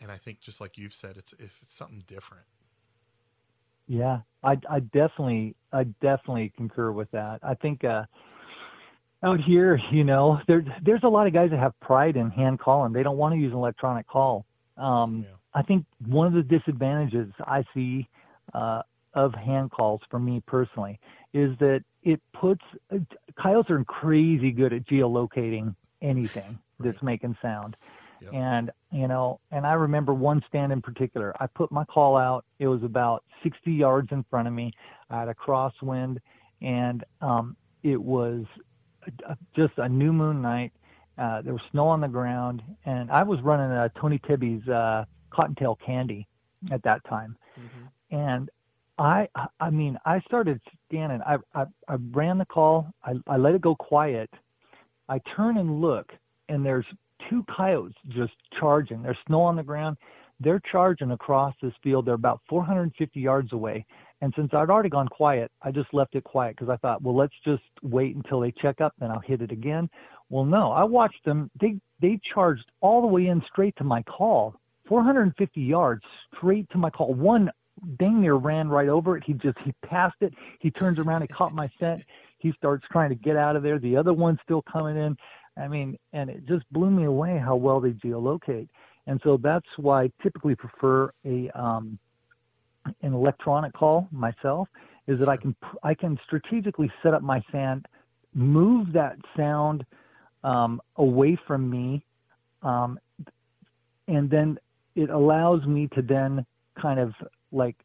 and i think just like you've said it's if it's something different Yeah, I, I definitely, I definitely concur with that. I think uh, out here, you know, there's there's a lot of guys that have pride in hand calling. They don't want to use an electronic call. Um, yeah I think one of the disadvantages I see uh, of hand calls for me personally is that it puts coyotes are crazy good at geolocating anything that's making sound. Yep. And you know, and I remember one stand in particular. I put my call out. It was about 60 yards in front of me. I had a crosswind, and um, it was just a new moon night. Uh, there was snow on the ground, and I was running a Tony Tibby's uh, Cottontail Candy at that time, mm-hmm. and I, I mean, I started scanning. I, I, I ran the call. I, I let it go quiet. I turn and look, and there's two coyotes just charging. There's snow on the ground. They're charging across this field. They're about 450 yards away. And since I'd already gone quiet, I just left it quiet because I thought, well, let's just wait until they check up, then I'll hit it again. Well, no, I watched them. They they charged all the way in straight to my call, 450 yards straight to my call. One dang near ran right over it. He just he passed it. He turns around. He caught my scent. He starts trying to get out of there. The other one's still coming in. I mean, and it just blew me away how well they geolocate. And so that's why I typically prefer a um, an electronic call myself. Is that I can I can strategically set up my sand, move that sound um, away from me, um, and then it allows me to then kind of like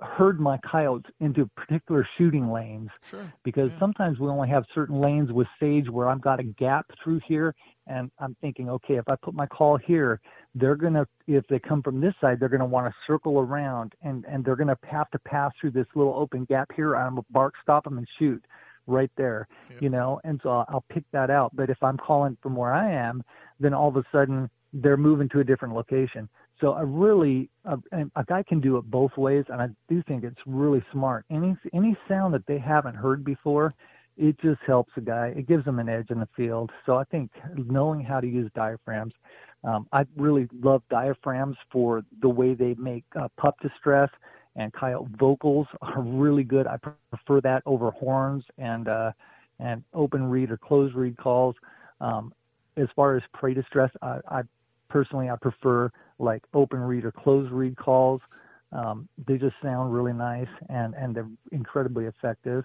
herd my coyotes into particular shooting lanes sure. because yeah. sometimes we only have certain lanes with sage where I've got a gap through here and I'm thinking okay if I put my call here they're going to if they come from this side they're going to want to circle around and and they're going to have to pass through this little open gap here. I'm a bark stop them and shoot right there you know? And so I'll, I'll pick that out. But if I'm calling from where I am then all of a sudden they're moving to a different location so I really, uh, a guy can do it both ways, and I do think it's really smart. Any any sound that they haven't heard before, it just helps a guy. It gives them an edge in the field. So I think knowing how to use diaphragms, um, I really love diaphragms for the way they make uh, pup distress and coyote vocals are really good. I prefer that over horns and uh, and open reed or closed reed calls. Um, as far as prey distress, I, I personally I prefer like open reed or closed reed calls. Um, they just sound really nice and and they're incredibly effective.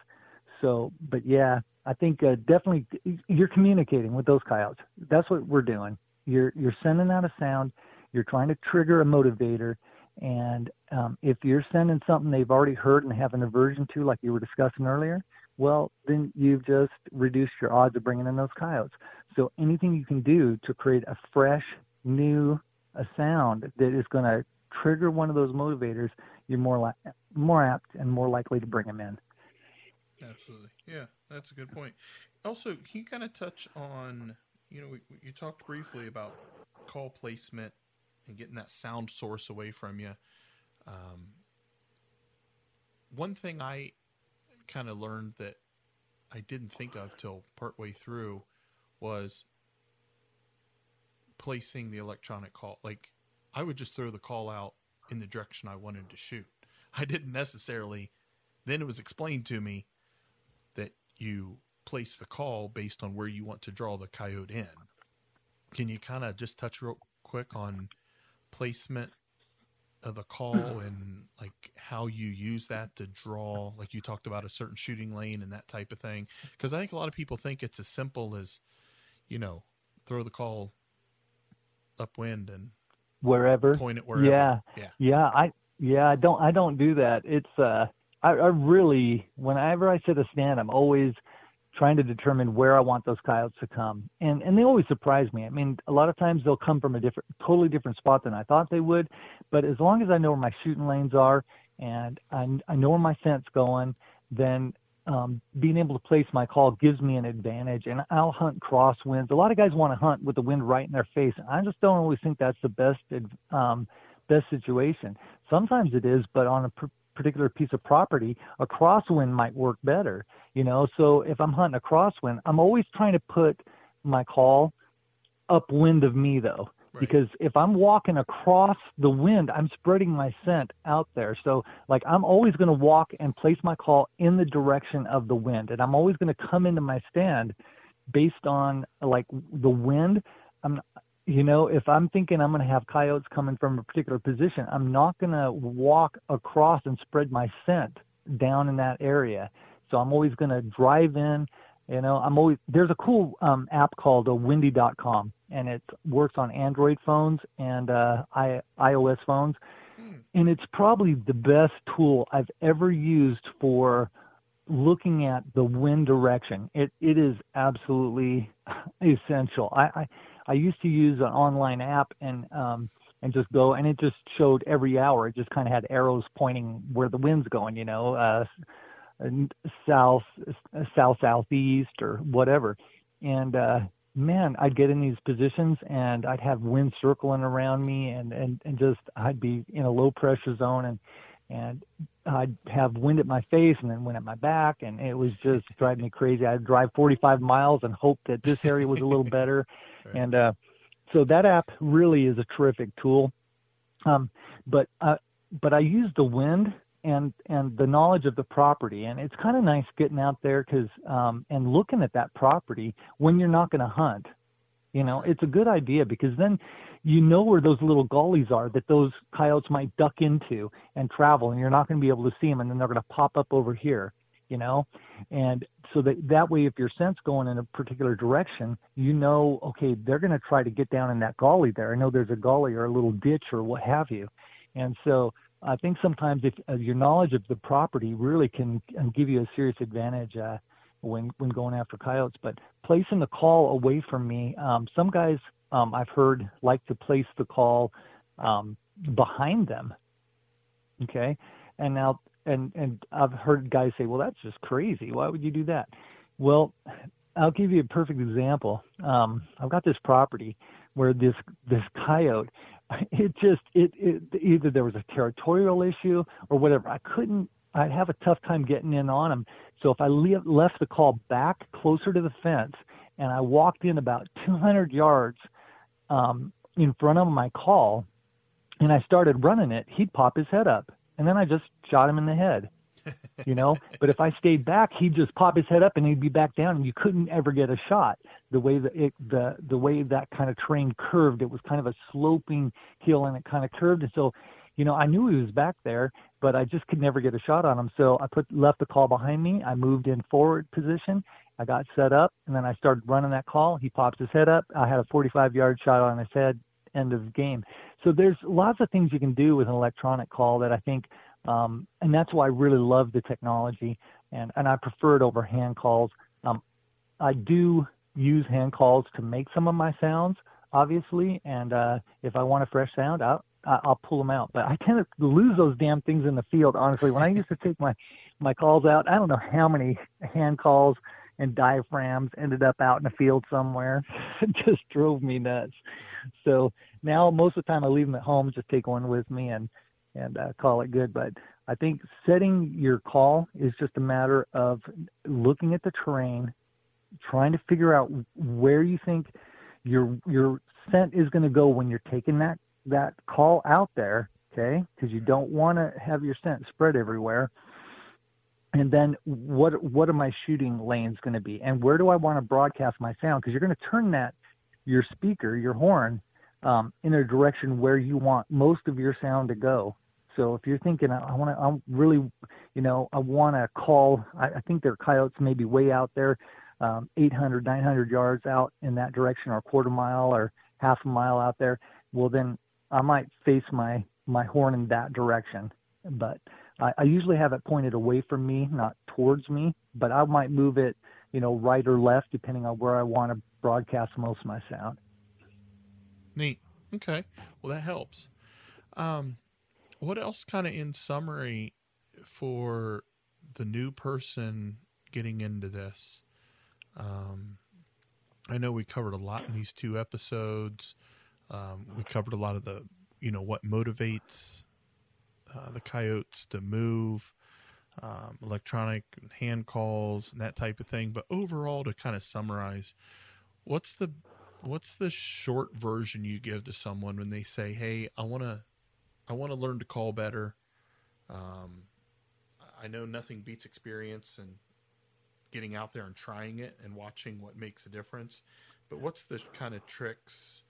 So, but yeah, I think uh, definitely you're communicating with those coyotes. That's what we're doing. You're you're sending out a sound. You're trying to trigger a motivator, and um, if you're sending something they've already heard and have an aversion to, like you were discussing earlier, well, then you've just reduced your odds of bringing in those coyotes. So anything you can do to create a fresh, new a sound that is going to trigger one of those motivators, you're more li- more apt and more likely to bring them in. Absolutely, yeah, that's a good point. Also, can you kind of touch on, you know, we, you talked briefly about call placement and getting that sound source away from you. Um, one thing I kind of learned that I didn't think of till partway through was placing the electronic call. Like I would just throw the call out in the direction I wanted to shoot. [laughs] I didn't necessarily. Then it was explained to me that you place the call based on where you want to draw the coyote in. Can you kind of just touch real quick on placement of the call mm-hmm. and like how you use that to draw like you talked about a certain shooting lane and that type of thing because i think a lot of people think it's as simple as you know throw the call upwind and wherever point it wherever. Yeah, yeah, yeah. I yeah, I don't I don't do that. It's uh, I, I really whenever I set a stand, I'm always trying to determine where I want those coyotes to come, and and they always surprise me. I mean, a lot of times they'll come from a different, totally different spot than I thought they would, but as long as I know where my shooting lanes are and I I know where my scent's going, then um, being able to place my call gives me an advantage. And I'll hunt crosswinds. A lot of guys want to hunt with the wind right in their face. I just don't always think that's the best um, best situation. Sometimes it is, but on a pr- particular piece of property, a crosswind might work better. You know, so if I'm hunting a crosswind, I'm always trying to put my call upwind of me though because if I'm walking across the wind, I'm spreading my scent out there. So like I'm always going to walk and place my call in the direction of the wind, and I'm always going to come into my stand based on like the wind. I'm you know, if I'm thinking I'm going to have coyotes coming from a particular position, I'm not going to walk across and spread my scent down in that area. So I'm always going to drive in. You know, I'm always there's a cool um, app called uh, Windy.com, and it works on Android phones and uh, I, iOS phones, mm. and it's probably the best tool I've ever used for looking at the wind direction. It it is absolutely [laughs] essential. I, I I used to use an online app and um, and just go and it just showed every hour. It just kind of had arrows pointing where the wind's going. You know, uh, south, south southeast or whatever. And uh, man, I'd get in these positions and I'd have wind circling around me and and and just I'd be in a low pressure zone and and I'd have wind at my face and then wind at my back, and it was just driving me crazy. I'd drive 45 miles and hope that this area was a little better, [laughs] right. and uh, so that app really is a terrific tool. Um, but uh, but I use the wind and and the knowledge of the property, and it's kind of nice getting out there because um, and looking at that property when you're not going to hunt. You know, it's a good idea because then you know where those little gullies are that those coyotes might duck into and travel, and you're not going to be able to see them, and then they're going to pop up over here. You know, and so that that way, if your scent's going in a particular direction, you know, okay, they're going to try to get down in that gully there. I know there's a gully or a little ditch or what have you, and so I think sometimes if uh, your knowledge of the property really can, can give you a serious advantage uh, when when going after coyotes. But placing the call away from me, um, some guys um, I've heard like to place the call um, behind them. Okay, and now and and I've heard guys say, well, that's just crazy. Why would you do that? Well, I'll give you a perfect example. Um, I've got this property where this this coyote [laughs] it just it, it either there was a territorial issue or whatever. I couldn't. I'd have a tough time getting in on him. So if I le- left the call back closer to the fence and I walked in about 200 yards um, in front of my call and I started running it, he'd pop his head up, and then I just shot him in the head you know. but if I stayed back, he'd just pop his head up and he'd be back down, and you couldn't ever get a shot. The way that it, the the way that kind of train curved, it was kind of a sloping hill, and it kind of curved, and so. You know, I knew he was back there, but I just could never get a shot on him. So I put left the call behind me. I moved in forward position. I got set up, and then I started running that call. He pops his head up. I had a 45 yard shot on his head. End of the game. So there's lots of things you can do with an electronic call that I think um, and that's why I really love the technology, and, and I prefer it over hand calls. Um, I do use hand calls to make some of my sounds, obviously, and uh, if I want a fresh sound, I'll, I'll pull them out. But I tend to lose those damn things in the field, honestly. When I used to take my, my calls out, I don't know how many hand calls and diaphragms ended up out in the field somewhere. [laughs] it just drove me nuts. So now most of the time I leave them at home, just take one with me and and uh, call it good. But I think setting your call is just a matter of looking at the terrain, trying to figure out where you think your your scent is going to go when you're taking that that call out there. Okay, because you don't want to have your scent spread everywhere. And then what what are my shooting lanes going to be, and where do I want to broadcast my sound? Because you're going to turn that your speaker, your horn, um, in a direction where you want most of your sound to go. So if you're thinking, I, want to, I'm really, you know, I want to call, I, I think there are coyotes maybe way out there, um, 800, 900 yards out in that direction, or a quarter mile or half a mile out there. Well, then I might face my my horn in that direction. But I, I usually have it pointed away from me, not towards me. But I might move it, you know, right or left, depending on where I want to broadcast most of my sound. Neat. Okay. Well, that helps. Um, what else kind of in summary for the new person getting into this? Um, i know we covered a lot in these two episodes. Um, we covered a lot of the you know what motivates uh, the coyotes to move um, electronic hand calls and that type of thing. But overall to kind of summarize what's the what's the short version you give to someone when they say hey i want to I want to learn to call better. Um, I know nothing beats experience and getting out there and trying it and watching what makes a difference. But what's the kind of tricks?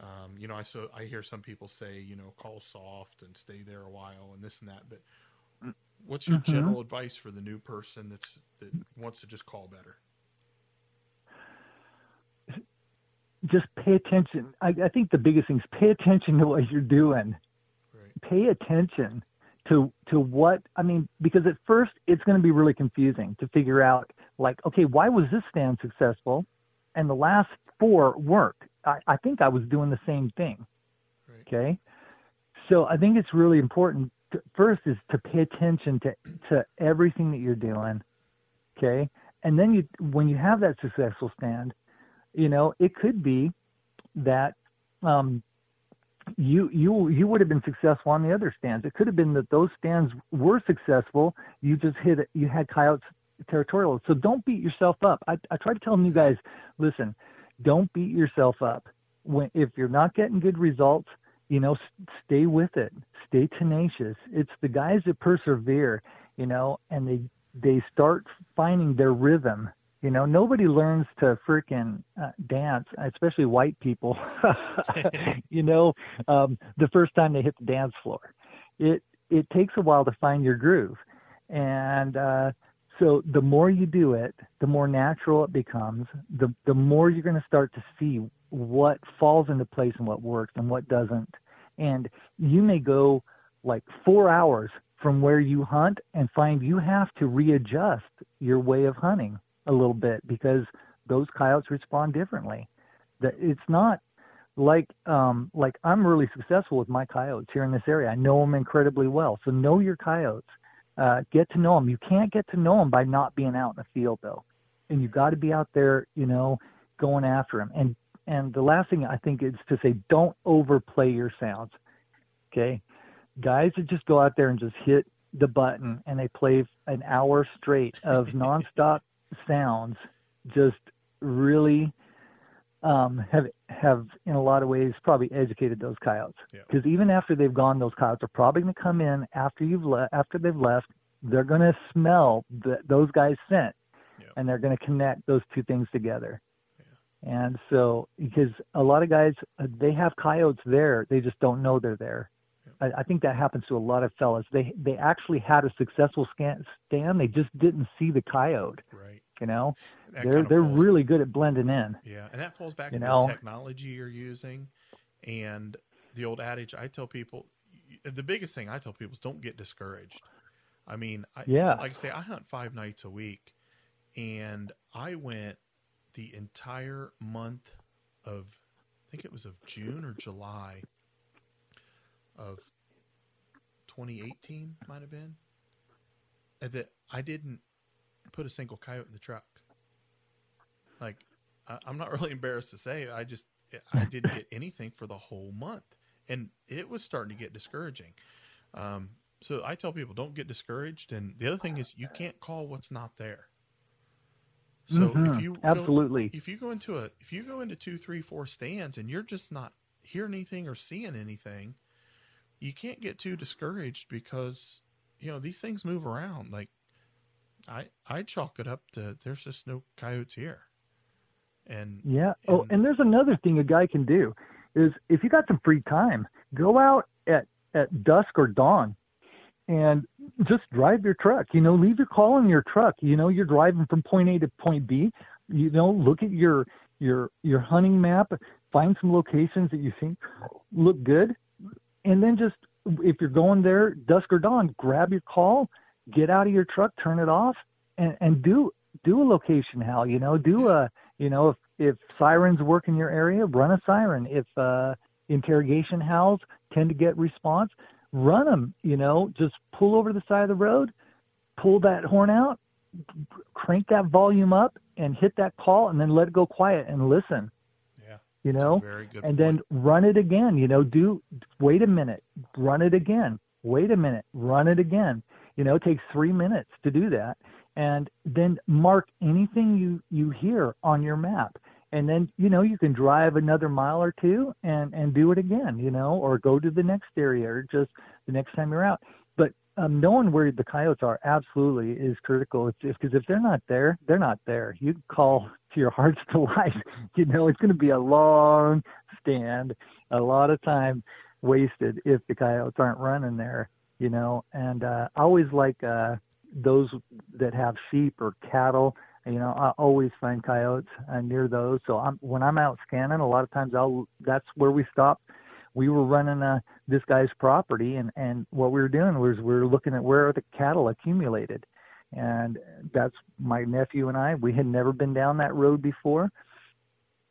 Um, you know, I so I hear some people say, you know, call soft and stay there a while and this and that. But What's your Mhm. general advice for the new person that's that wants to just call better? just pay attention. I, I think the biggest thing is pay attention to what you're doing. Pay attention to to what I mean, because at first it's going to be really confusing to figure out, like, okay, why was this stand successful, and the last four weren't? I, I think I was doing the same thing. Right. Okay, so I think it's really important. To, first is to pay attention to to everything that you're doing. Okay, and then you when you have that successful stand, you know, it could be that um, you you you would have been successful on the other stands. It could have been that those stands were successful. You just hit it. You had coyotes territorial. So don't beat yourself up. I, I try to tell you guys, listen, don't beat yourself up. When if you're not getting good results, you know, stay with it. Stay tenacious. It's the guys that persevere, you know, and they they start finding their rhythm. You know, nobody learns to freaking uh, dance, especially white people. [laughs] you know, um, the first time they hit the dance floor, it it takes a while to find your groove, and uh, so the more you do it, the more natural it becomes. The the more you're going to start to see what falls into place and what works and what doesn't. And you may go like four hours from where you hunt and find you have to readjust your way of hunting a little bit because those coyotes respond differently. That it's not like um like I'm really successful with my coyotes here in this area. I know them incredibly well. So know your coyotes. Uh, get to know them. You can't get to know them by not being out in the field though, and you've got to be out there, you know, going after them. And and the last thing I think is to say don't overplay your sounds. Okay, guys that just go out there and just hit the button and they play an hour straight of [laughs] nonstop sounds, just really um, have have in a lot of ways probably educated those coyotes. Yeah. Because even after they've gone, those coyotes are probably going to come in after you've le- after they've left. They're going to smell the, those guys' scent, Yeah. and they're going to connect those two things together. And so, because a lot of guys, uh, they have coyotes there, they just don't know they're there. I, I think that happens to a lot of fellas. They they actually had a successful scan, stand, they just didn't see the coyote. Right. You know, That they're kind of they're really good at blending in. Yeah, and that falls back You to know? the technology you're using, and the old adage I tell people. The biggest thing I tell people is don't get discouraged. I mean, I, Yeah. like I say, I hunt five nights a week, and I went the entire month of, I think it was of June or July of 2018, might have been, that I didn't put a single coyote in the truck. Like, I, I'm not [laughs] really embarrassed to say, I just I didn't get [laughs] anything for the whole month, and it was starting to get discouraging. Um, so I tell people don't get discouraged, and the other thing is you can't call what's not there. So if Mhm. you go- absolutely, if you go into a if you go into two three four stands and you're just not hearing anything or seeing anything you can't get too discouraged because you know these things move around like i i chalk it up to there's just no coyotes here and Yeah. Oh, And- and there's another thing a guy can do is if you got some free time, go out at at dusk or dawn and just drive your truck. You know, leave your call in your truck. You know, you're driving from point A to point B. You know, look at your your your hunting map, find some locations that you think look good, and then just if you're going there dusk or dawn, grab your call, get out of your truck, turn it off, and and do do a location howl. You know, do a you know if if sirens work in your area, run a siren. If uh, interrogation howls tend to get response, run them. You know, just pull over to the side of the road, pull that horn out, crank that volume up, and hit that call, and then let it go quiet and listen. yeah You know, very good and point. then run it again. You know, do wait a minute, run it again. Wait a minute, run it again. You know, it takes three minutes to do that, and then mark anything you you hear on your map. And then you know you can drive another mile or two and and do it again. You know, or go to the next area, or just the next time you're out. But um, knowing where the coyotes are absolutely is critical. It's because if they're not there, they're not there. You call to your [laughs] heart's delight. [laughs] You know, it's going to be a long stand, a lot of time wasted if the coyotes aren't running there. You know. And uh, I always like uh, those that have sheep or cattle. You know, I always find coyotes uh, near those. So I'm, when I'm out scanning, a lot of times I'll that's where we stop. We were running uh, this guy's property, and and what we were doing was we were looking at where the cattle accumulated, and that's my nephew and I. We had never been down that road before,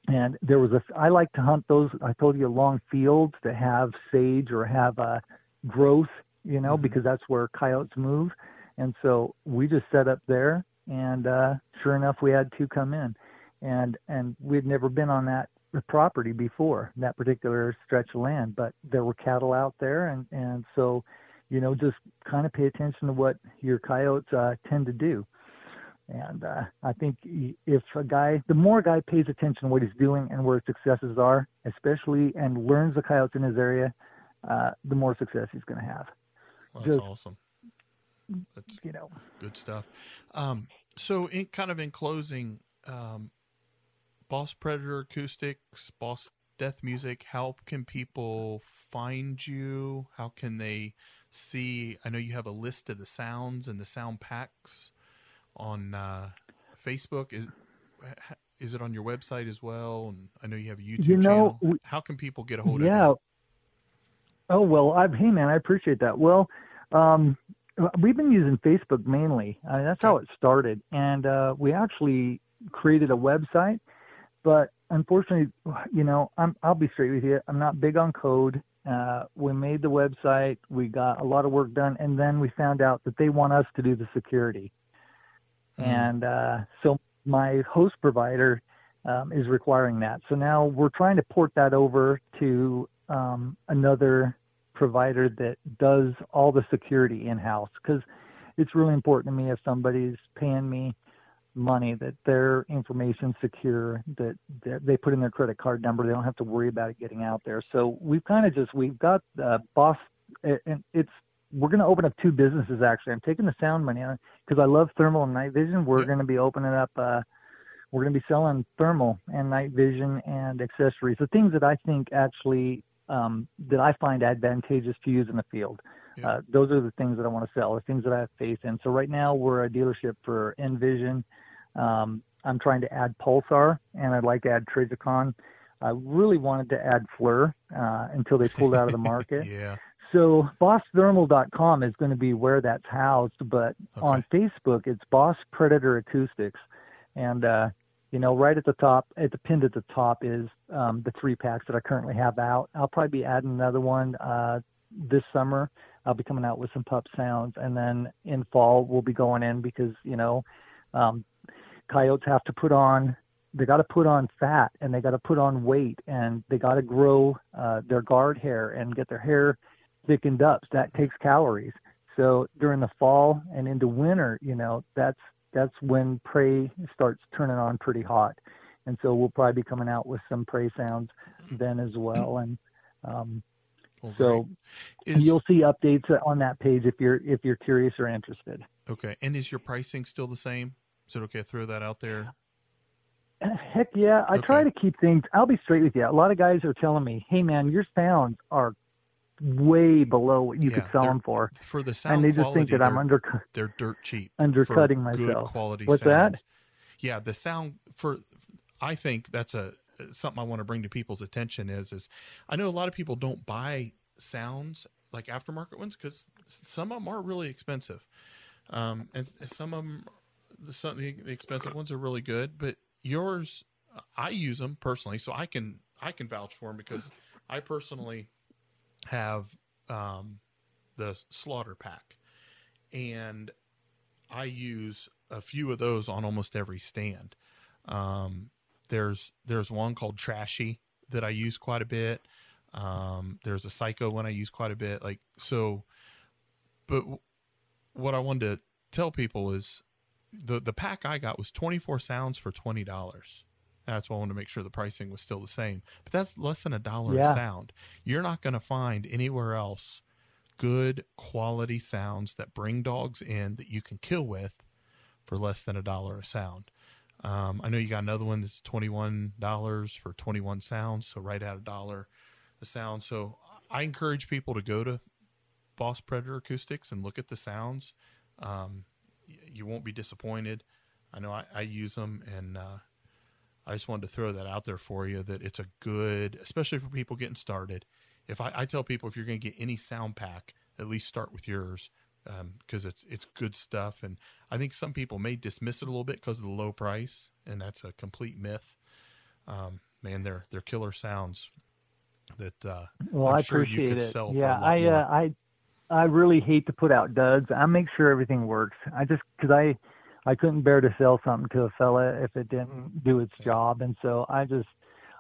and there was a. I like to hunt those. I told you long fields that have sage or have uh, growth, you know, Mhm. because that's where coyotes move, and so we just set up there, and uh, sure enough, we had two come in, and and we'd never been on that property before that particular stretch of land, but there were cattle out there, and and so you know, just kind of pay attention to what your coyotes uh, tend to do. And uh, I think if a guy, the more a guy pays attention to what he's doing and where his successes are, especially and learns the coyotes in his area, uh, the more success he's going to have. Well, that's Just- awesome. That's You know, good stuff. Um, so, in kind of in closing, um, Boss Predator Acoustics, Boss Death Music. How can people find you? How can they see? I know you have a list of the sounds and the sound packs on uh, Facebook. Is is it on your website as well? And I know you have a YouTube You know, channel. How can people get a hold of you? Oh well, I, hey man, I appreciate that. Well, um, we've been using Facebook mainly. I mean, that's how it started, and uh, we actually created a website. But unfortunately, you know, I'm, I'll be straight with you. I'm not big on code. Uh, we made the website. We got a lot of work done, and then we found out that they want us to do the security. Mhm. And uh, so my host provider um, is requiring that. So now we're trying to port that over to um, another provider that does all the security in house because it's really important to me if somebody's paying me money that their information's secure that, they put in their credit card number they don't have to worry about it getting out there. So we've kind of just we've got uh, boss and it's we're going to open up two businesses actually. I'm taking the sound money on because i love thermal and night vision. We're Yeah. going to be opening up uh we're going to be selling thermal and night vision and accessories the things that i think actually um, that i find advantageous to use in the field. Yeah. uh, those are the things that i want to sell the things that i have faith in. So right now we're a dealership for N-Vision. Um, i'm trying to add pulsar and i'd like to add trijicon i really wanted to add FLIR uh, until they pulled out of the [laughs] market. Yeah. so bossthermal.com is going to be where that's housed, but on Facebook it's Boss Predator Acoustics, and uh, you know right at the top, at the pinned at the top is um, the three packs that I currently have out. I'll probably be adding another one uh, this summer. I'll be coming out with some pup sounds, and then in fall we'll be going in because you know um, coyotes have to put on they got to put on fat and they got to put on weight and they got to grow uh, their guard hair and get their hair thickened up. So that takes calories. So during the fall and into winter, you know, that's that's when prey starts turning on pretty hot. And so we'll probably be coming out with some prey sounds then as well. And um, Well, so. Is, you'll see updates on that page if you're if you're curious or interested. okay. And is your pricing still the same? Is it okay to throw that out there? Heck yeah, I try to keep things. I'll be straight with you. A lot of guys are telling me, "Hey man, your sounds are way below what you Yeah, could sell them for," For the sound and they just quality, think that I'm under they're dirt cheap. undercutting myself. quality What's that? sounds. Yeah, the sound for I think that's a something I want to bring to people's attention is is I know a lot of people don't buy sounds like aftermarket ones because some of them are really expensive, um, and, and some of them the some the expensive ones are really good, but yours I use them personally, so I can I can vouch for them because I personally have um, the slaughter pack and I use a few of those on almost every stand. Um, there's there's one called Trashy that I use quite a bit. Um, there's a Psycho one I use quite a bit. Like so, but w- what I wanted to tell people is the the pack I got was 24 sounds for twenty dollars. That's why I wanted to make sure the pricing was still the same. But that's less than a dollar a sound. You're not going to find anywhere else good quality sounds that bring dogs in that you can kill with for less than a dollar a sound. Um, I know you got another one that's twenty one dollars for twenty one sounds, so right at a dollar a sound. So I encourage people to go to Boss Predator Acoustics and look at the sounds. Um, you won't be disappointed. I know I, I use them, and uh, I just wanted to throw that out there for you that it's a good, especially for people getting started. If I, I tell people if you're going to get any sound pack, at least start with yours because um, it's it's good stuff. And I think some people may dismiss it a little bit because of the low price, and that's a complete myth. Um, man, they're they're killer sounds that uh, well, I'm I sure appreciate you could it. sell. Yeah, I uh, I I really hate to put out duds. I make sure everything works. I just because I I couldn't bear to sell something to a fella if it didn't do its job, and so I just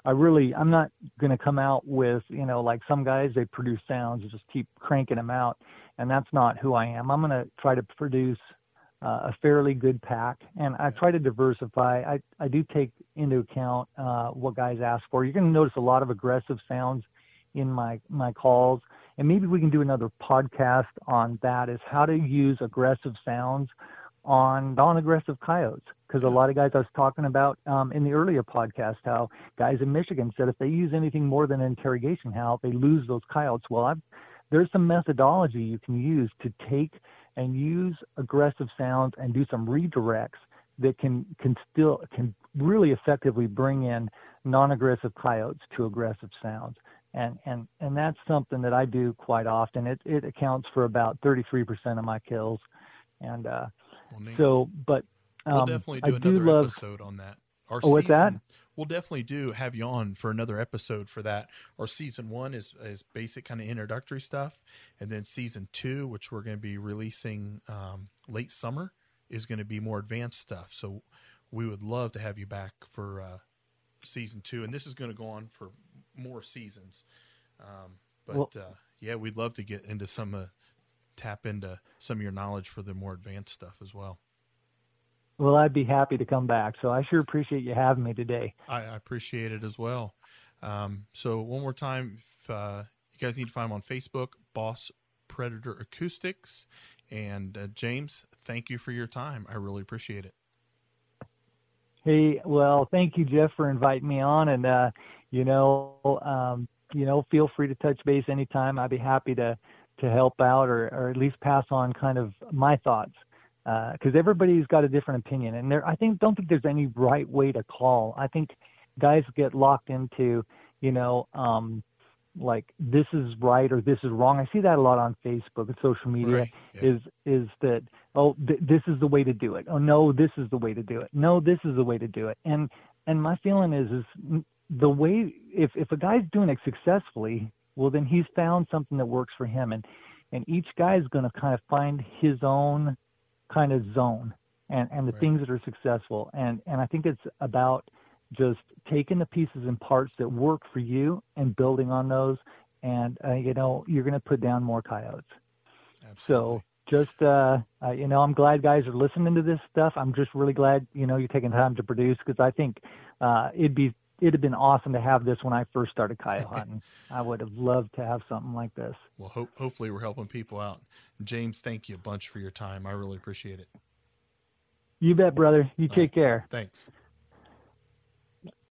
I really I'm not going to come out with you know like some guys they produce sounds and just keep cranking them out, and that's not who I am. I'm going to try to produce uh, a fairly good pack, and I try to diversify. I I do take into account uh, what guys ask for. You're going to notice a lot of aggressive sounds in my my calls, and maybe we can do another podcast on that. Is how to use aggressive sounds on non-aggressive coyotes because a lot of guys I was talking about um, in the earlier podcast how guys in Michigan said if they use anything more than an interrogation howl they lose those coyotes. Well, I've, there's some methodology you can use to take and use aggressive sounds and do some redirects that can can still can really effectively bring in non-aggressive coyotes to aggressive sounds and and and that's something that I do quite often. It it accounts for about 33% of my kills, and uh, Well, neat. so but um, we'll definitely do I do another love episode on that. Our Oh, what's that? We'll definitely do have you on for another episode for that. Our season one is is basic kind of introductory stuff, and then season two, which we're going to be releasing um, late summer, is going to be more advanced stuff. So we would love to have you back for uh, season two, and this is going to go on for more seasons. Um, but Well- uh, yeah, we'd love to get into some uh, tap into some of your knowledge for the more advanced stuff as well. well I'd be happy to come back. So I sure appreciate you having me today. I, I appreciate it as well. Um, so one more time, if, uh, you guys need to find him on Facebook, Boss Predator Acoustics, and uh, James, thank you for your time. I really appreciate it. Hey, well, thank you, Jeff, for inviting me on, and uh, you know, um, you know, feel free to touch base anytime. I'd be happy to to help out or or at least pass on kind of my thoughts because everybody's got a different opinion, and there I think don't think there's any right way to call. I think guys get locked into, you know, um, like this is right or this is wrong. I see that a lot on Facebook and social media Right. Yeah. is is that oh th- this is the way to do it oh no this is the way to do it no this is the way to do it and and my feeling is is the way if if a guy's doing it successfully well then he's found something that works for him and and each guy is going to kind of find his own kind of zone and and the Right. things that are successful and and I think it's about just taking the pieces and parts that work for you and building on those and uh, you know you're going to put down more coyotes Absolutely. so just uh, uh, you know, I'm glad guys are listening to this stuff. I'm just really glad you know you're taking time to produce because I think uh, it'd be it'd have been awesome to have this when I first started coyote [laughs] hunting. I would have loved to have something like this. well, ho- hopefully we're helping people out. James, thank you a bunch for your time. I really appreciate it. You bet, brother. You All take care. Thanks.